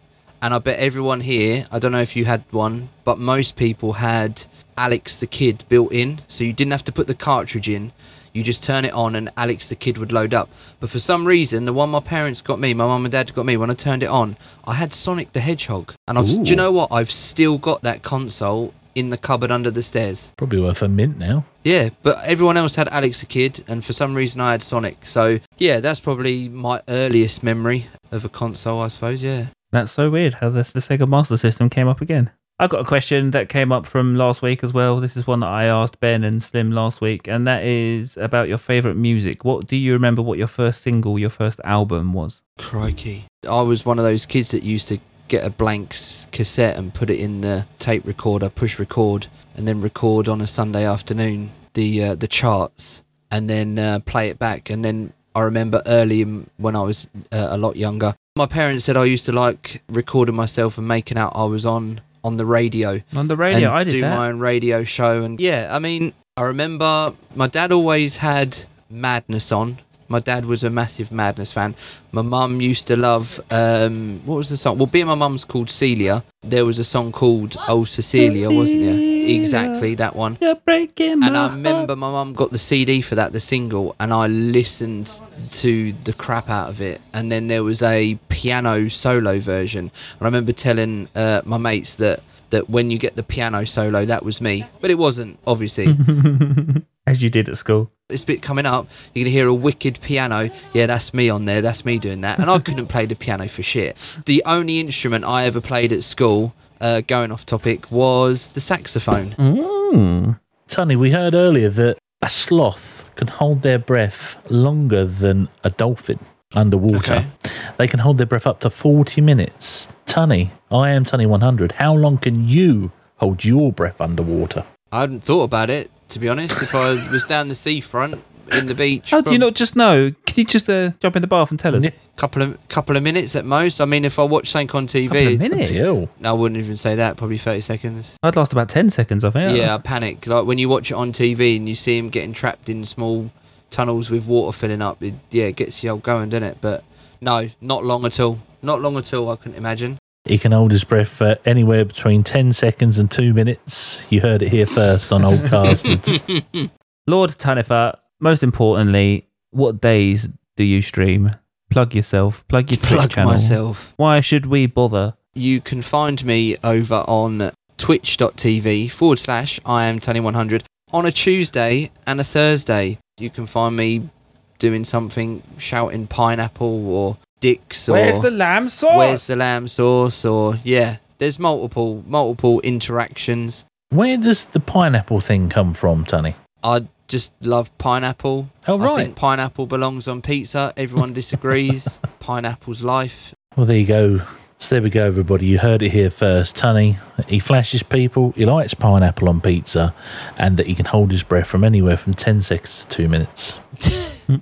and I bet everyone here. I don't know if you had one, but most people had Alex the Kid built in, so you didn't have to put the cartridge in. You just turn it on and Alex the Kid would load up. But for some reason, the one my parents got me, my mum and dad got me, when I turned it on, I had Sonic the Hedgehog. And I've, do you know what? I've still got that console in the cupboard under the stairs. Probably worth a mint now. Yeah, but everyone else had Alex the Kid, and for some reason I had Sonic. So yeah, that's probably my earliest memory of a console, I suppose. Yeah. That's so weird how this the Sega Master System came up again. I've got a question that came up from last week as well. This is one that I asked Ben and Slim last week, and that is about your favorite music. What do you remember? What your first single, your first album was? Crikey. I was one of those kids that used to get a blank cassette and put it in the tape recorder, push record, and then record on a Sunday afternoon the uh, the charts, and then uh, play it back. And then I remember early when I was uh, a lot younger, my parents said I used to like recording myself and making out I was on on the radio On the radio, and I did do that. my own radio show. And yeah, I mean, I remember my dad always had Madness on. My dad was a massive Madness fan. My mum used to love um, what was the song? Well, being my mum's called Celia, there was a song called "Oh Cecilia," wasn't there? Exactly that one. You're breaking my And I remember my mum got the CD for that, the single, and I listened to the crap out of it. And then there was a piano solo version. And I remember telling uh, my mates that that when you get the piano solo, that was me, but it wasn't. Obviously, <laughs> as you did at school. this bit coming up, you're gonna hear a wicked piano. Yeah, that's me on there. That's me doing that. And I couldn't play the piano for shit. The only instrument I ever played at school, uh, going off topic, was the saxophone. Mm. Tunny, we heard earlier that a sloth can hold their breath longer than a dolphin underwater. Okay. They can hold their breath up to 40 minutes. Tunny, I am Tunny 100. How long can you hold your breath underwater? I hadn't thought about it, to be honest. If I was down the seafront in the beach, How do you not just know? Can you just uh, jump in the bath and tell us? Yeah. couple of couple of minutes at most. I mean, if I watch something on Couple of TV, minutes. Deal. I wouldn't even say that. Probably thirty seconds. I'd last about ten seconds. I think. Yeah, I panic. Like when you watch it on TV and you see him getting trapped in small tunnels with water filling up. It, yeah, it gets you all going, doesn't it? But no, not long at all. Not long at all. I couldn't imagine. He can hold his breath for anywhere between 10 seconds and two minutes. You heard it here first on Old <laughs> Castards. <laughs> Lord Tanifa, most importantly, what days do you stream? Plug yourself. Plug your Twitch Plug channel. myself. Why should we bother? You can find me over on twitch.tv forward slash I am Tony100 on a Tuesday and a Thursday. You can find me doing something, shouting pineapple or dicks or where's the lamb sauce? where's the lamb sauce or yeah. There's multiple multiple interactions. Where does the pineapple thing come from, Tony? I just love pineapple. Oh, I right. think pineapple belongs on pizza. Everyone disagrees. <laughs> Pineapple's life. Well, there you go. So there we go, everybody. You heard it here first. Tunny, he flashes people, he likes pineapple on pizza, and that he can hold his breath from anywhere from 10 seconds to two minutes. <laughs>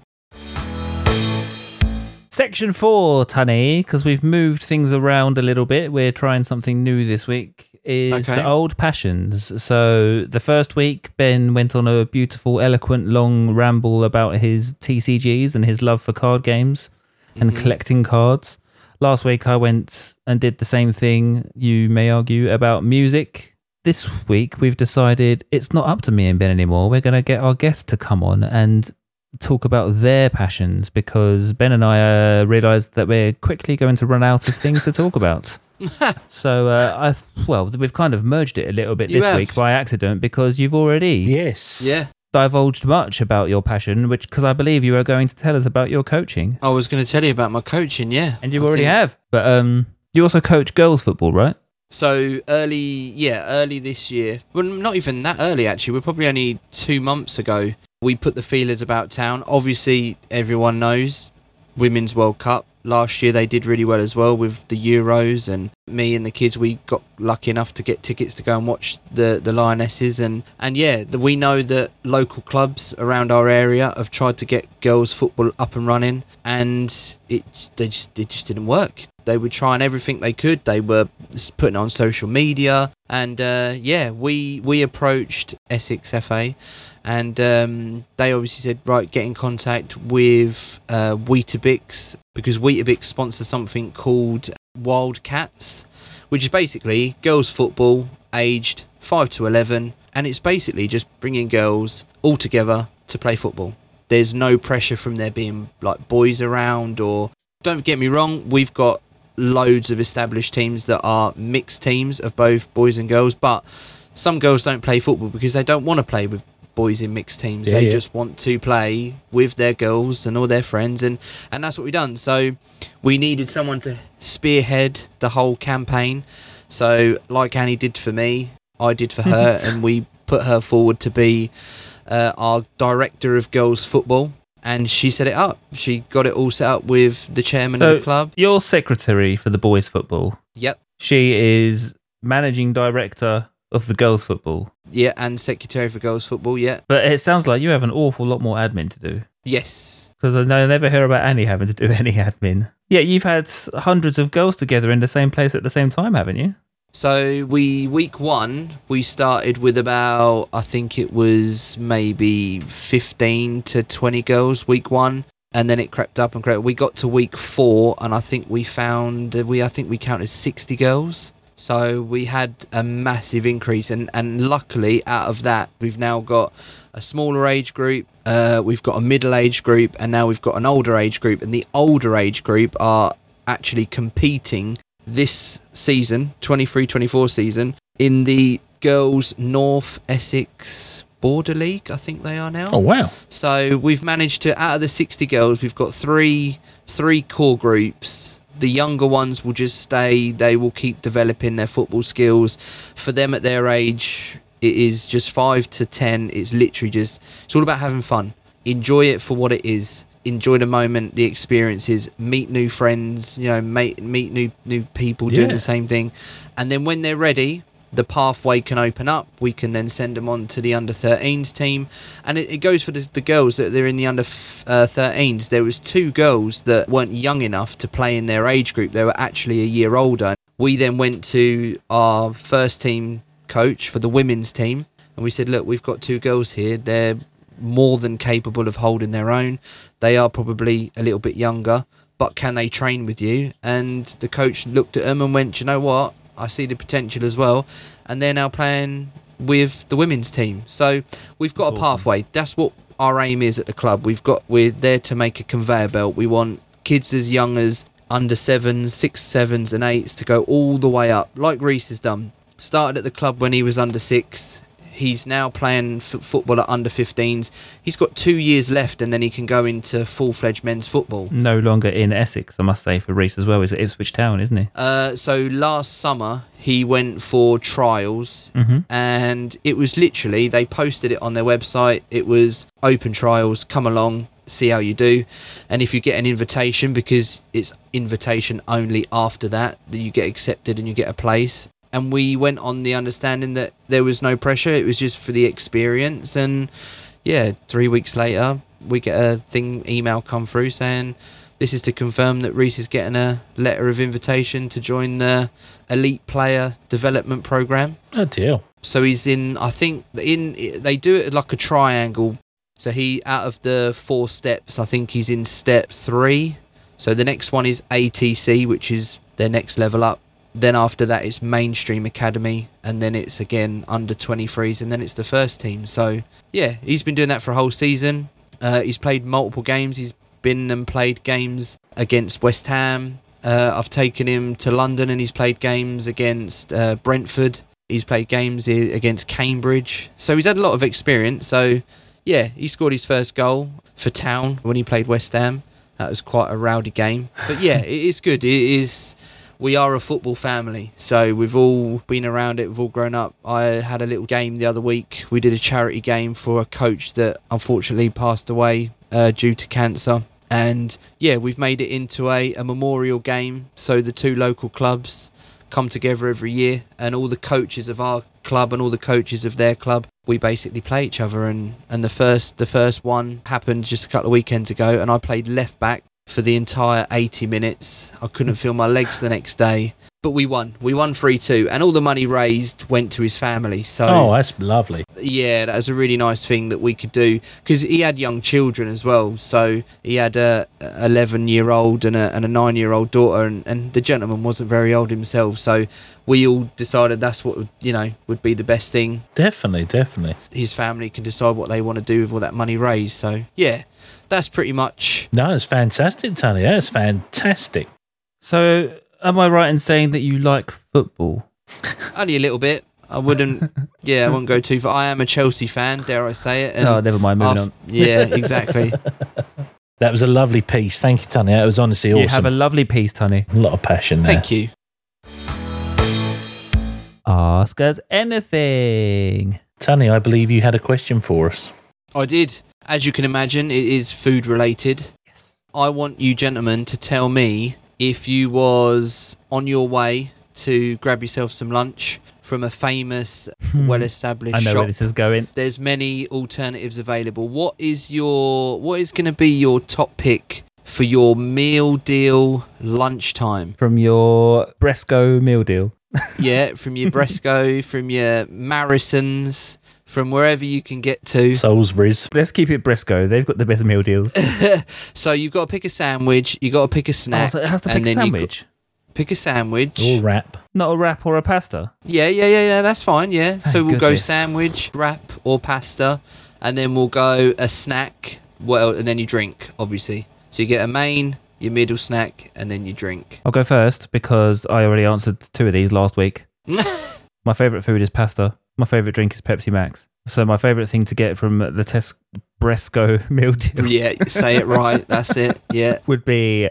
Section four, Tunny, because we've moved things around a little bit. We're trying something new this week. Is Okay. the old passions. So the first week, Ben went on a beautiful, eloquent, long ramble about his TCGs and his love for card games and Mhm. collecting cards. Last week, I went and did the same thing. You may argue about music. This week, we've decided it's not up to me and Ben anymore. We're going to get our guests to come on and talk about their passions because Ben and I uh, realised that we're quickly going to run out of things to talk about. <laughs> <laughs> so uh, I, well, we've kind of merged it a little bit You this have. week by accident because you've already Yes. Yeah. divulged much about your passion, which because I believe you are going to tell us about your coaching, I was going to tell you about my coaching, yeah. and you I already think- have. But um, you also coach girls football, right? So early, yeah, early this year. Well, not even that early actually. We're probably only two months ago. We put the feelers about town. Obviously, everyone knows Women's World Cup last year. They did really well as well with the Euros, and me and the kids. We got lucky enough to get tickets to go and watch the the Lionesses, and and yeah, the, we know that local clubs around our area have tried to get girls football up and running, and it they just it just didn't work. They were trying everything they could. They were putting on social media, and uh, yeah, we we approached Essex FA, and um, they obviously said, right, get in contact with uh, Weetabix because Weetabix sponsors something called Wildcats, which is basically girls football aged five to eleven, and it's basically just bringing girls all together to play football. There's no pressure from there being like boys around or don't get me wrong, we've got loads of established teams that are mixed teams of both boys and girls, but some girls don't play football because they don't want to play with boys in mixed teams. Yeah, they yeah. just want to play with their girls and all their friends and and that's what we've done. So we needed someone to spearhead the whole campaign. So like Annie did for me, I did for her <laughs> and we put her forward to be uh, our director of girls football and she set it up. She got it all set up with the chairman So- of the club. You're secretary for the boys football. Yep. She is managing director of the girls football. Yeah, and secretary for girls football. Yeah. But it sounds like you have an awful lot more admin to do. Yes. Because I I never hear about Annie having to do <laughs> any admin. Yeah, you've had hundreds of girls together in the same place at the same time, haven't you? So we week one we started with about I think it was maybe fifteen to twenty girls week one, and then it crept up and crept. We got to week four, and I think we found we I think we counted sixty girls. So we had a massive increase, and and luckily out of that we've now got a smaller age group, uh, we've got a middle age group, and now we've got an older age group, and the older age group are actually competing this season 23-24 season in the girls north essex border league i think they are now. Oh, wow. so we've managed to out of the 60 girls we've got three three core groups the younger ones will just stay. They will keep developing their football skills. For them at their age it is just 5 to 10 it's literally just it's all about having fun. Enjoy it for what it is. Enjoy the moment the experiences meet new friends you know meet, meet new new people doing Yeah. the same thing. And then when they're ready the pathway can open up. We can then send them on to the under 13s team, and it, it goes for the, the girls that they're in the under f- uh, 13s. There was two girls that weren't young enough to play in their age group. They were actually a year older. We then went to our first team coach for the women's team, and we said, "Look, we've got two girls here. They're more than capable of holding their own. They are probably a little bit younger." But can they train with you? And the coach looked at them and went, you know what? I see the potential as well. And they're now playing with the women's team. So we've got That's a awesome. pathway. That's what our aim is at the club. We've got we're there to make a conveyor belt. We want kids as young as under sevens, six sevens, and eights to go all the way up, like Reese has done. Started at the club when he was under six. He's now playing f- football at under 15s. He's got two years left, and then he can go into full fledged men's football. No longer in Essex, I must say, for Reese as well. He's at Ipswich Town, isn't he? Uh, so last summer he went for trials, Mm-hmm. and it was literally they posted it on their website. It was open trials. Come along, see how you do, and if you get an invitation, because it's invitation only after that that you get accepted and you get a place. And we went on the understanding that there was no pressure. It was just for the experience. And yeah, three weeks later, we get a thing email come through saying this is to confirm that Reese is getting a letter of invitation to join the elite player development program. Oh deal. So he's in. I think in they do it like a triangle. So he out of the four steps, I think he's in step three. So the next one is ATC, which is their next level up. Then after that, it's mainstream academy, and then it's again under 23s, and then it's the first team. So yeah, he's been doing that for a whole season. Uh, he's played multiple games. He's been and played games against West Ham. Uh, I've taken him to London, and he's played games against uh, Brentford. He's played games against Cambridge. So he's had a lot of experience. So yeah, he scored his first goal for Town when he played West Ham. That was quite a rowdy game. But yeah, it is good. It is. We are a football family, so we've all been around it. We've all grown up. I had a little game the other week. We did a charity game for a coach that unfortunately passed away uh, due to cancer. And yeah, we've made it into a, a memorial game. So the two local clubs come together every year, and all the coaches of our club and all the coaches of their club, we basically play each other. And, and the first the first one happened just a couple of weekends ago, and I played left back for the entire 80 minutes. I couldn't feel my legs the next day, but we won. We won 3 2, and all the money raised went to his family. So Oh, that's lovely. yeah, that was a really nice thing that we could do because he had young children as well. So he had a 11 year old and a, and a 9 year old daughter, and, and the gentleman wasn't very old himself. So we all decided that's what you know would be the best thing. Definitely, definitely. His family can decide what they want to do with all that money raised. So yeah, that's pretty much. No, it's fantastic, Tony. That's fantastic. So, am I right in saying that you like football? <laughs> Only a little bit. I wouldn't. <laughs> yeah, I wouldn't go too far. I am a Chelsea fan, dare I say it? and oh, never mind. Moving I've- on. <laughs> Yeah, exactly. That was a lovely piece. Thank you, Tony. That was honestly awesome. You have a lovely piece, Tony. a lot of passion there. Thank you. Ask us anything. Tony, I believe you had a question for us. I did. As you can imagine, it is food related. Yes. I want you gentlemen to tell me if you was on your way to grab yourself some lunch from a famous, hmm. well-established I know where shop. this is going. There's many alternatives available. What is your what is going to be your top pick for your meal deal lunchtime? From your Bresco meal deal. yeah, from your <laughs> Bresco, from your Marisons, from wherever you can get to. <laughs> Salisbury's. Let's keep it Bresco. They've got the best meal deals. so you've got to pick a sandwich, you've got to pick a Oh, snack, so it has to and pick a then sandwich. pick a sandwich. Or wrap. Not a wrap or a pasta. Yeah, yeah, yeah, yeah. That's fine. Yeah. so we'll go sandwich, wrap, or pasta, and then we'll go a snack. Well, and then you drink, obviously. So you get a main, your middle snack, and then you drink. I'll go first because I already answered two of these last week. <laughs> My favourite food is pasta. My favourite drink is Pepsi Max. So my favourite thing to get from the Tesco Bresco <laughs> meal deal yeah, say it right. <laughs> That's it. Yeah. would be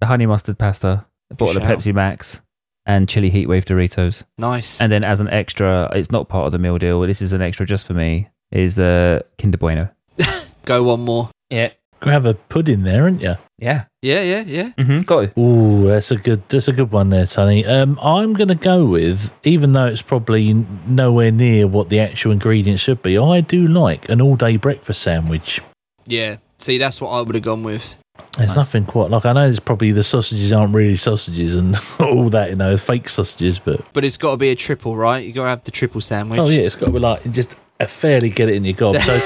the honey mustard pasta, a bottle of. Pepsi Max, and chili heatwave Doritos. Nice. And then as an extra, it's not part of the meal deal. This is an extra just for me. Is the Kinder Bueno. <laughs> go one more. Yeah. Gonna have a pudding there, aren't you? Yeah. Yeah, yeah, yeah. Mm-hmm. Got it. Ooh, that's a good that's a good one there, Sonny. Um, I'm going to go with, even though it's probably nowhere near what the actual ingredients should be. I do like an all day breakfast sandwich. Yeah. See, that's what I would have gone with. There's nothing quite like I know. It's probably the sausages aren't really sausages and <laughs> all that, you know, fake sausages. But But it's got to be a triple, right? You got to have the triple sandwich. oh yeah, it's got to be like just a fairly get it in your gob. So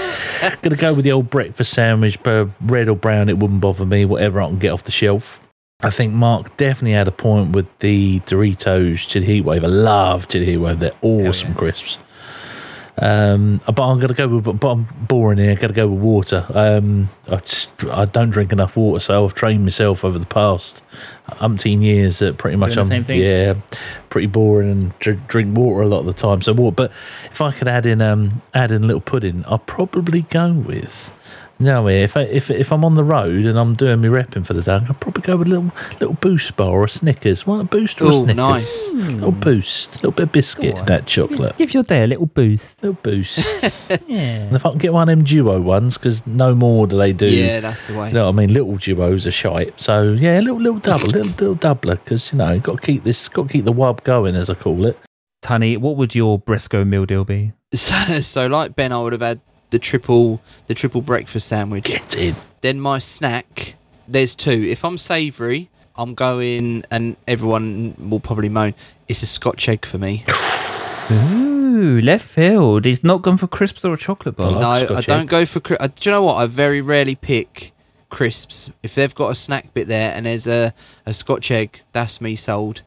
<laughs> gonna go with the old breakfast sandwich, but red or brown, it wouldn't bother me. Whatever I can get off the shelf. I think Mark definitely had a point with the Doritos Chili Heatwave. I love Chili Heatwave; they're awesome crisps. Um, but I'm gonna go with, but I'm boring here. I got to go with water. Um, I just I don't drink enough water, so I've trained myself over the past umpteen years that pretty much I'm yeah pretty boring and drink, drink water a lot of the time. So water, but if I could add in um add in a little pudding, I'll probably go with. No, if I, if if I'm on the road and I'm doing my repping for the day, I'll probably go with a little little boost bar or a Snickers. Want a boost or a Oh, Snickers? nice. Hmm, little boost, a little bit of biscuit, in that chocolate, Give your day a little boost. little boost. <laughs> Yeah. and if I can get one of them duo ones, because no more do they do. Yeah, that's the way. You know what I mean? Little duos are shite. So yeah, a little little double, little little doubler, because you know, got to keep this, got to keep the wub going, as I call it. Tunny, what would your Bresco meal deal be? <laughs> So, so like Ben, I would have had the triple the triple breakfast sandwich. Get in. Then my snack, there's two. If I'm savoury, I'm going, and everyone will probably moan. It's a Scotch egg for me. <sighs> Ooh, left field. He's not gone for crisps or a chocolate bar. I like no, I Scotch don't egg. go for. cri- Uh, do you know what? I very rarely pick crisps. If they've got a snack bit there and there's a, a Scotch egg, that's me sold.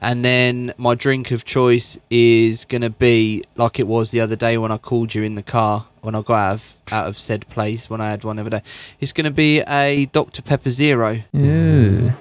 And then my drink of choice is gonna be like it was the other day when I called you in the car when I got out of out of said place when I had one the other day. It's gonna be a Dr Pepper Zero. Ooh.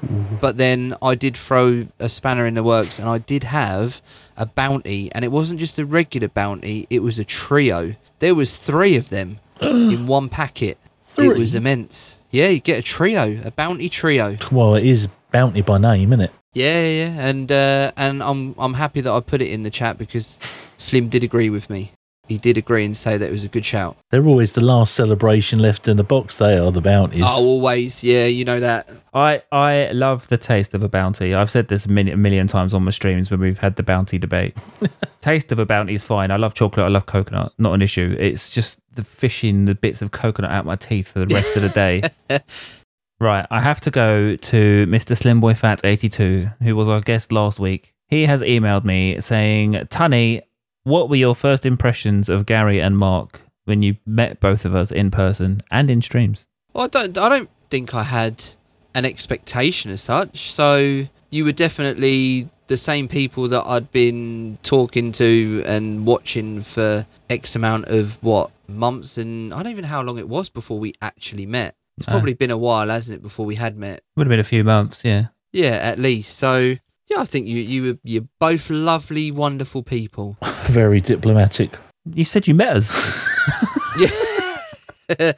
But then I did throw a spanner in the works, and I did have a bounty, and it wasn't just a regular bounty; it was a trio. There was three of them <gasps> in one packet. Three? It was immense. Yeah, you get a trio, a bounty trio. Well, it is bounty by name, isn't it? Yeah, yeah, yeah. and uh, and I'm I'm happy that I put it in the chat because Slim did agree with me. He did agree and say that it was a good shout. They're always the last celebration left in the box. They are the bounties. Oh, always, yeah, you know that. I, I love the taste of a bounty. I've said this a million, a million times on my streams when we've had the bounty debate. <laughs> taste of a bounty is fine. I love chocolate. I love coconut. Not an issue. It's just the fishing the bits of coconut out my teeth for the rest of the day. <laughs> Right, I have to go to Mr. Slimboy Fat 82, who was our guest last week. He has emailed me saying, Tunny, what were your first impressions of Gary and Mark when you met both of us in person and in streams? Well, I don't. I don't think I had an expectation as such. So you were definitely the same people that I'd been talking to and watching for X amount of what months, and I don't even know how long it was before we actually met. It's Ah. probably been a while, hasn't it, before we had met? Would have been a few months, yeah. Yeah, at least. So yeah, I think you you were you're both lovely, wonderful people. <laughs> Very diplomatic. You said you met us. <laughs> <laughs> Yeah.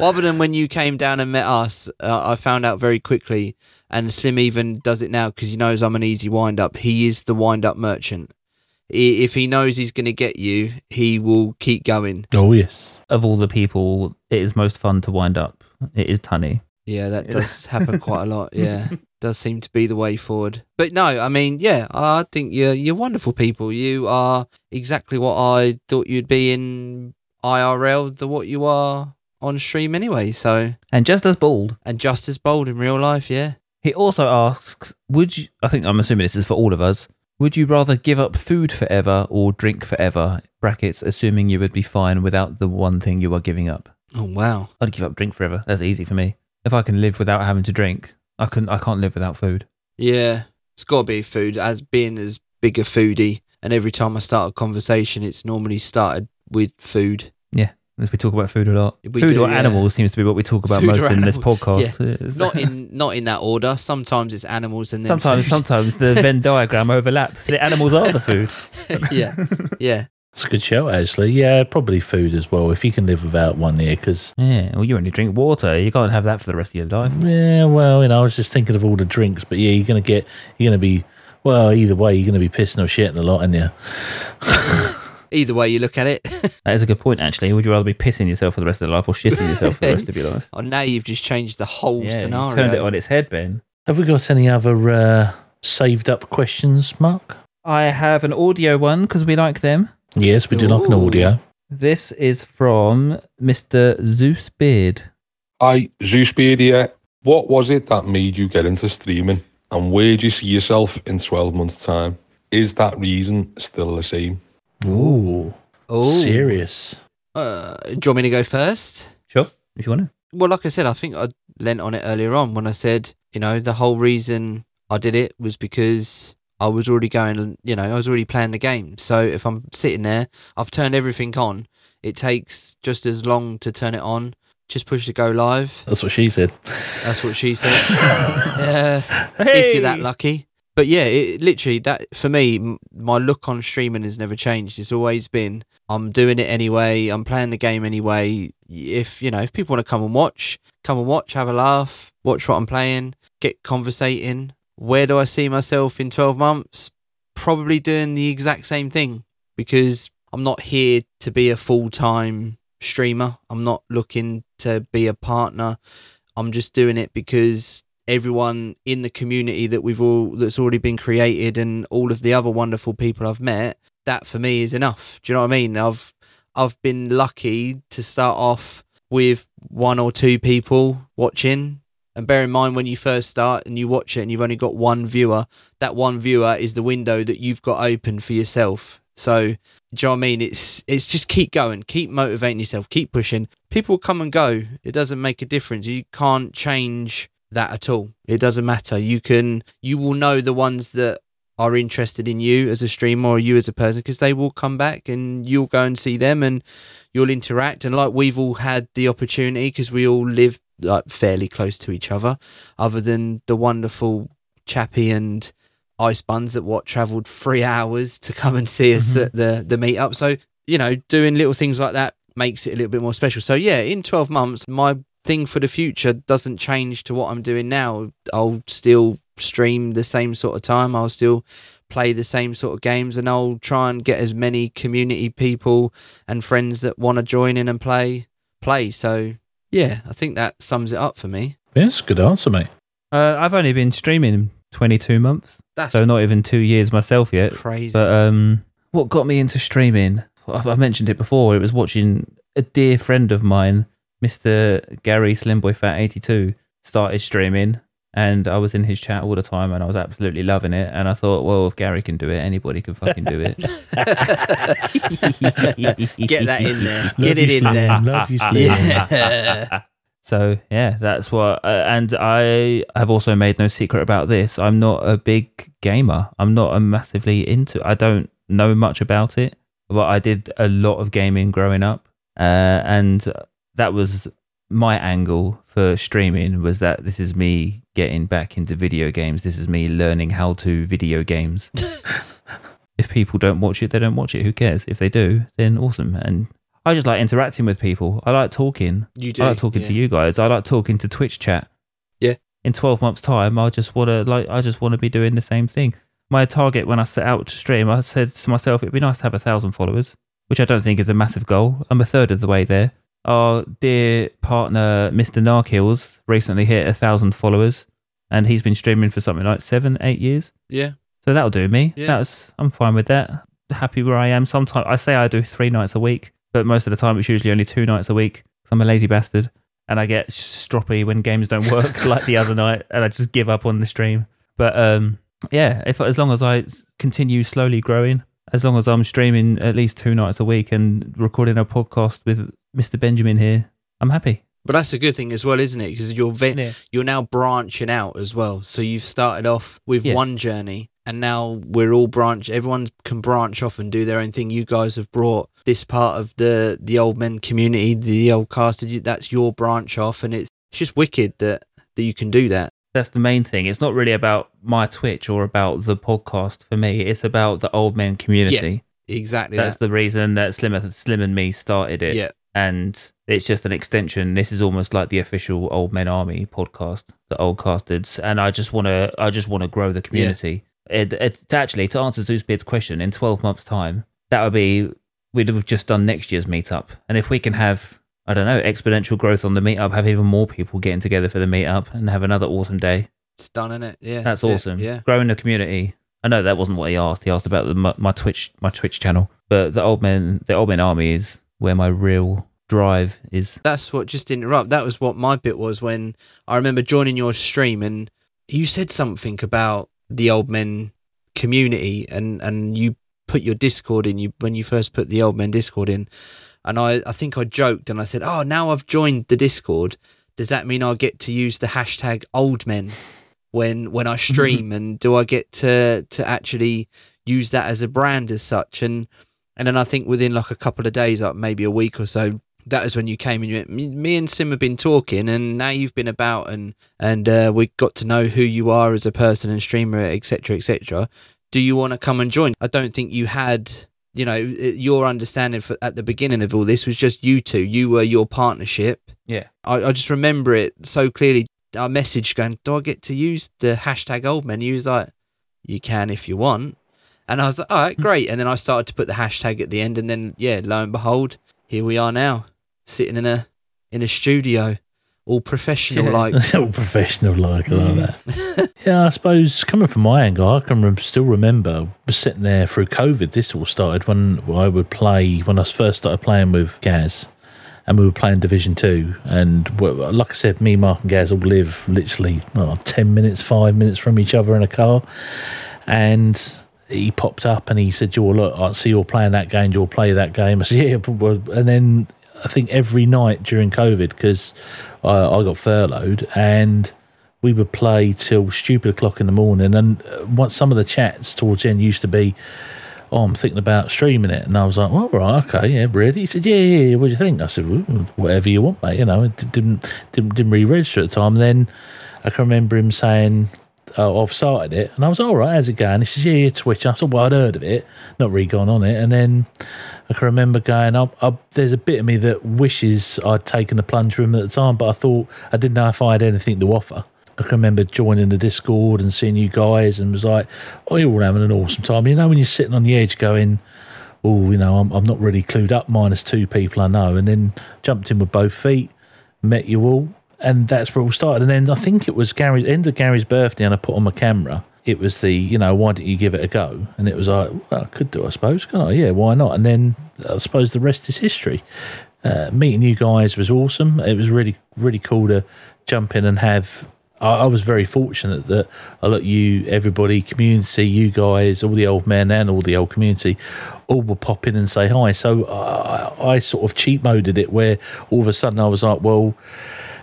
Other than when you came down and met us, uh, I found out very quickly, and Slim even does it now because he knows I'm an easy wind up. He is the wind up merchant. I- If he knows he's going to get you, he will keep going. Oh yes. of all the people, it is most fun to wind up. It is Tunny. Yeah, that does happen quite a <laughs> lot. Yeah, does seem to be the way forward. But no, I mean, yeah, I think you're you're wonderful people. You are exactly what I thought you'd be in IRL, the what you are on stream anyway. So And just as bald. and just as bold in real life. Yeah. He also asks, would you, I think I'm assuming this is for all of us, would you rather give up food forever or drink forever? Brackets, assuming you would be fine without the one thing you are giving up. Oh wow. I'd give up drink forever. That's easy for me. If I can live without having to drink, I can I can't live without food. Yeah, it's got to be food. As being as big a foodie, and every time I start a conversation, it's normally started with food. Yeah, as we talk about food a lot. We food do, or yeah. animals seems to be what we talk about Food most in this podcast. It's- <laughs> Not in not in that order. Sometimes it's animals and then sometimes food. sometimes the Venn <laughs> diagram overlaps. The animals are the food. <laughs> yeah, yeah. It's a good show, actually. Yeah, probably food as well. If you can live without one year, because Yeah, well, you only drink water. You can't have that for the rest of your life. yeah, well, you know, I was just thinking of all the drinks, but yeah, you're gonna get, you're gonna be, well, either way, you're gonna be pissing or shitting a lot, aren't you? <laughs> Either way you look at it. <laughs> That is a good point, actually. Would you rather be pissing yourself for the rest of your life or shitting yourself for the rest of your life? <laughs> oh, now you've just changed the whole Yeah, scenario. turned it on its head, Ben. Have we got any other uh, saved up questions, Mark? I have an audio one because we like them. Yes, we do like an audio. This is from Mr. Zeus Beard. Hi, Zeus Beard here. What was it that made you get into streaming? And where do you see yourself in 12 months' time? Is that reason still the same? Ooh, Oh, serious. Uh, do you want me to go first? Sure, if you want to. Well, like I said, I think I lent on it earlier on when I said, you know, the whole reason I did it was because I was already going, you know, I was already playing the game. So if I'm sitting there, I've turned everything on. It takes just as long to turn it on. Just push the go live. That's what she said. That's what she said. <laughs> uh, if you're that lucky. But yeah, it literally that for me, m- my look on streaming has never changed. It's always been I'm doing it anyway. I'm playing the game anyway. If you know, if people want to come and watch, come and watch, have a laugh, watch what I'm playing, get conversating. Where do I see myself in 12 months? Probably doing the exact same thing because I'm not here to be a full time streamer. I'm not looking to be a partner. I'm just doing it because everyone in the community that we've all that's already been created and all of the other wonderful people I've met, that for me is enough. Do you know what I mean? I've I've been lucky to start off with one or two people watching. And bear in mind when you first start and you watch it and you've only got one viewer, that one viewer is the window that you've got open for yourself. So do you know what I mean? It's it's just keep going, keep motivating yourself, keep pushing. People come and go. It doesn't make a difference. You can't change that at all. It doesn't matter. You can you will know the ones that are interested in you as a streamer or you as a person because they will come back and you'll go and see them and you'll interact and like we've all had the opportunity because we all live like fairly close to each other other than the wonderful chappie and ice buns that what traveled three hours to come and see us mm-hmm. at the the meetup. So you know doing little things like that makes it a little bit more special. So yeah in 12 months my thing for the future doesn't change to what i'm doing now. I'll still stream the same sort of time. I'll still play the same sort of games and i'll try and get as many community people and friends that want to join in and play play. So yeah i think that sums it up for me Yes, good answer, mate. Uh, I've only been streaming 22 months, that's so not even two years myself yet. crazy But um, what got me into streaming? I've- I mentioned it before. It was watching a dear friend of mine, Mr. Gary Slimboy Fat 82, started streaming, and I was in his chat all the time, and I was absolutely loving it. And I thought, well, if Gary can do it, anybody can fucking do it. <laughs> get that in there Love get you, it in there Love you, Slim. yeah <laughs> So yeah, that's what. Uh, and I have also made no secret about this. I'm not a big gamer. I'm not a massively into. I don't know much about it, but I did a lot of gaming growing up, uh, and that was my angle for streaming. Was that this is me getting back into video games. This is me learning how to video games. <laughs> if people don't watch it, they don't watch it. Who cares? If they do, then awesome. And I just like interacting with people. I like talking. you do I like talking to you guys. I like talking to Twitch chat. Yeah. In twelve months' time, I just want to like. I just want to be doing the same thing. My target when I set out to stream, I said to myself, it'd be nice to have a thousand followers, which I don't think is a massive goal. I'm a third of the way there. Our dear partner, Mr. Narkills, recently hit a thousand followers, and he's been streaming for something like seven, eight years. yeah So that'll do me. Yeah. That's I'm fine with that. Happy where I am. Sometimes I say I do three nights a week, but most of the time it's usually only two nights a week because I'm a lazy bastard and I get stroppy when games don't work, <laughs> like the other night, and I just give up on the stream. But um, yeah, if as long as I continue slowly growing, as long as I'm streaming at least two nights a week and recording a podcast with Mr. Benjamin here, I'm happy. But that's a good thing as well, isn't it? Because you're ve- Yeah. you're now branching out as well. So you've started off with Yeah. one journey, and now we're all branch. Everyone can branch off and do their own thing. You guys have brought this part of the the old men community, the old cast. That's your branch off, and it's it's just wicked that that you can do that. That's the main thing. It's not really about my Twitch or about the podcast for me. It's about the old men community. Yeah, Exactly. That's that. the reason that Slim, Slim and me started it. Yeah. And it's just an extension. This is almost like the official Old Men Army podcast, the Old Casteds. And I just want to, I just want to grow the community. It, it, actually, to answer Zeus Beard's question, in 12 months' time, that would be we'd have just done next year's meetup. And if we can have, I don't know, exponential growth on the meetup, have even more people getting together for the meetup, and have another awesome day, It's done, is it? Yeah. that's it. awesome. Yeah. growing the community. I know that wasn't what he asked. He asked about the, my, my Twitch, my Twitch channel. But the old men, the old men army is where my real drive is. That's what just interrupt. That was what my bit was when I remember joining your stream and you said something about the old men community and and you put your Discord in you when you first put the old men Discord in, and I I think I joked and I said, oh now I've joined the Discord. Does that mean I get to use the hashtag old men when when I stream and do I get to to actually use that as a brand as such and and then I think within like a couple of days, like maybe a week or so, that is when you came and you went, me, me and Slim have been talking, and now you've been about and and uh, we got to know who you are as a person and streamer, etc., etc. Do you want to come and join? I don't think you had, you know, uh, your understanding for, at the beginning of all this was just you two. You were your partnership. Yeah. I, I just remember it so clearly. Our message going, do I get to use the hashtag old men? He was like, you can if you want. And I was like, all right, hmm. great. And then I started to put the hashtag at the end, and then yeah, lo and behold, here we are now, sitting in a in a studio, all professional like. <laughs> All professional like, I like mm. that. yeah, I suppose coming from my angle, I can rem- still remember sitting there through COVID. This all started when I would play, when I first started playing with Gaz, and we were playing Division 2. And like I said, me, Mark, and Gaz all live literally 10 minutes, five minutes from each other in a car. And he popped up and he said, "You'll look, I see you're playing that game. You'll play that game." I said, "Yeah." And then I think every night during COVID, because I, I got furloughed, and we would play till stupid o'clock in the morning. And uh, once some of the chats towards the end used to be, "Oh, I'm thinking about streaming it," and I was like, "Well, right, okay, yeah, really?" He said, "Yeah, yeah, yeah. What do you think?" I said, well, "Whatever you want, mate." You know, it didn't didn't didn't re-register at the time. And then I can remember him saying oh, I've started it. And I was, all right, how's it going? He says, yeah, yeah, Twitch. I said, well, I'd heard of it, not really gone on it. And then I can remember going, up, up, there's a bit of me that wishes I'd taken the plunge with him at the time, but I thought I didn't know if I had anything to offer. I can remember joining the Discord and seeing you guys and was like, oh, you're all having an awesome time. You know, when you're sitting on the edge going, oh, you know, I'm, I'm not really clued up, minus two people I know. And then jumped in with both feet, met you all and that's where it all started. And then I think it was Gary's end of Gary's birthday, and I put on my camera. It was the, you know, why don't you give it a go? And it was like, well, I could do, I suppose. Can I? Yeah, why not? And then I suppose the rest is history. Uh, meeting you guys was awesome. It was really, really cool to jump in and have. I, I was very fortunate that I let you, everybody, community, you guys, all the old men and all the old community, all would pop in and say hi. So I, I sort of cheat moded it where all of a sudden I was like, well,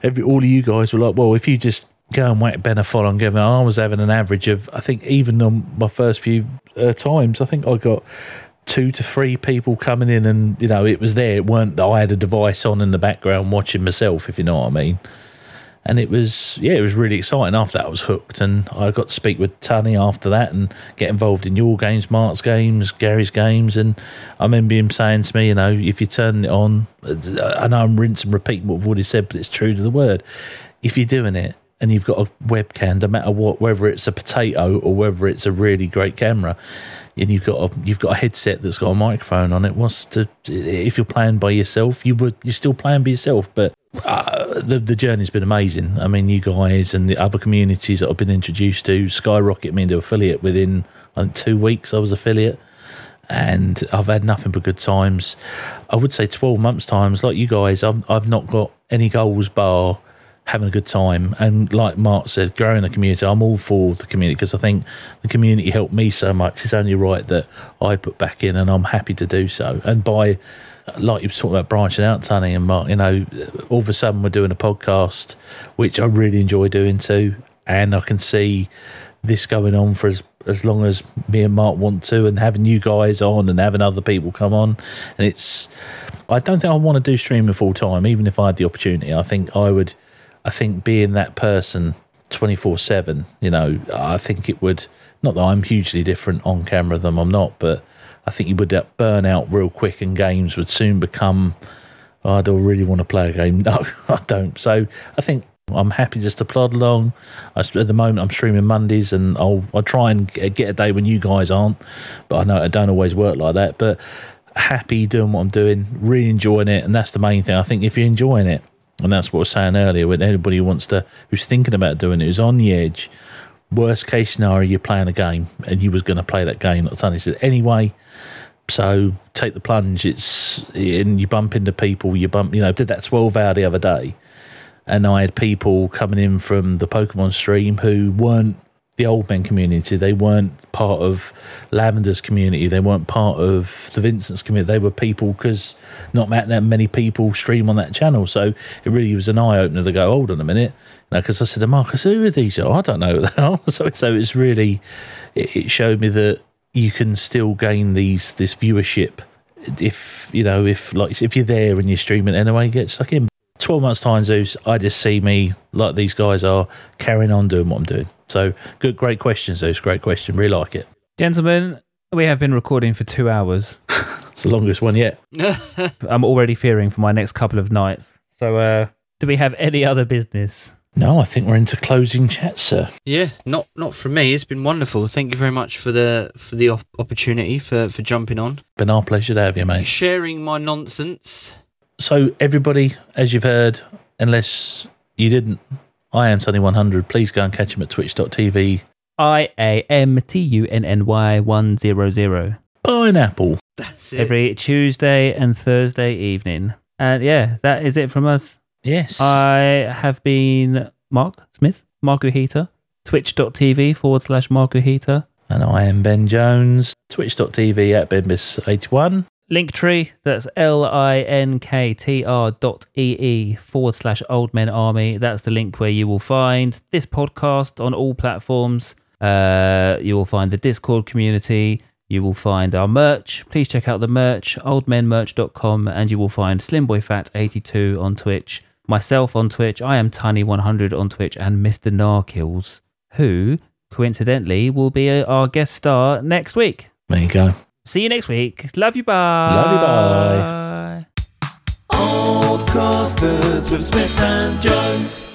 every all of you guys were like, well, if you just go and whack Ben a follow and give I was having an average of, I think even on my first few uh, times, I think I got two to three people coming in and, you know, it was there. It weren't that I had a device on in the background watching myself, if you know what I mean. And it was, yeah, it was really exciting. After that, I was hooked, and I got to speak with Tunny after that and get involved in your games, Mark's games, Gary's games. And I remember him saying to me, you know, if you turn it on, I know I'm rinsing and repeating what I've already said, but it's true to the word. If you're doing it and you've got a webcam, no matter what, whether it's a potato or whether it's a really great camera, and you've got a you've got a headset that's got a microphone on it. What's to if you're playing by yourself, you would you're still playing by yourself, but uh, the the journey's been amazing. I mean, you guys and the other communities that I've been introduced to skyrocket me into affiliate within I think two weeks. I was affiliate, and I've had nothing but good times. I would say twelve months times, like you guys. I've I've not got any goals bar having a good time. And like Mark said, growing the community, I'm all for the community because I think the community helped me so much. It's only right that I put back in, and I'm happy to do so. And by like you were talking about branching out, Tunny and Mark, you know, all of a sudden we're doing a podcast, which I really enjoy doing too. And I can see this going on for as as long as me and Mark want to, and having you guys on and having other people come on. And it's, I don't think I want to do streaming full time, even if I had the opportunity. I think I would, I think being that person 24 7, you know, I think it would, not that I'm hugely different on camera than I'm not, but I think you would uh, burn out real quick and games would soon become, oh, I don't really want to play a game. <laughs> No, I don't. So I think I'm happy just to plod along. I, at the moment, I'm streaming Mondays, and I'll I'll try and get a day when you guys aren't. But I know it don't always work like that. But happy doing what I'm doing, really enjoying it, and that's the main thing. I think if you're enjoying it, and that's what I was saying earlier, with anybody who wants to, who's thinking about doing it, who's on the edge, worst case scenario, you're playing a game, and you was going to play that game, not Tunny said anyway. So take the plunge. It's and you bump into people. You bump. You know, did that twelve hour the other day, and I had people coming in from the Pokemon stream who weren't the old men community. They weren't part of Lavender's community. They weren't part of the Vincent's community. They were people because not that many people stream on that channel. So it really was an eye opener to go, hold on a minute. Because I said to Marcus, who are these? Oh, I don't know. they are. <laughs> so, so it's really, it, it showed me that you can still gain these this viewership if you know if like if you're there and you're streaming anyway get stuck in 12 months time zeus i just see me like these guys are carrying on doing what i'm doing so good great question zeus great question really like it Gentlemen, we have been recording for two hours. <laughs> it's the longest one yet <laughs> I'm already fearing for my next couple of nights. So, uh, do we have any other business? no i think we're into closing chat sir Yeah, not not from me. It's been wonderful. Thank you very much for the for the op- opportunity for for jumping on, been our pleasure to have you mate sharing my nonsense. So everybody as you've heard unless you didn't i am Tunny 100 please go and catch him at twitch.tv I A M T U N N Y 100. pineapple That's it. Every Tuesday and Thursday evening. And yeah, that is it from us. yes I have been Mark Smith, Marco Heater, twitch.tv forward slash Marco Heater. And I am Ben Jones, twitch.tv at benbis81. Linktree, that's L-I-N-K-T-R dot E-E forward slash Old Men Army. That's the link where you will find this podcast on all platforms. Uh, you will find the Discord community. You will find our merch. Please check out the merch, oldmenmerch.com, and you will find SlimBoyFat82 on Twitch, myself on Twitch, I am Tunny100 on Twitch, and Mr. Narkills, who, coincidentally, will be uh, our guest star next week. There you go. See you next week. Love you. Bye. Love you, bye. Old Costards with Smith and Jones.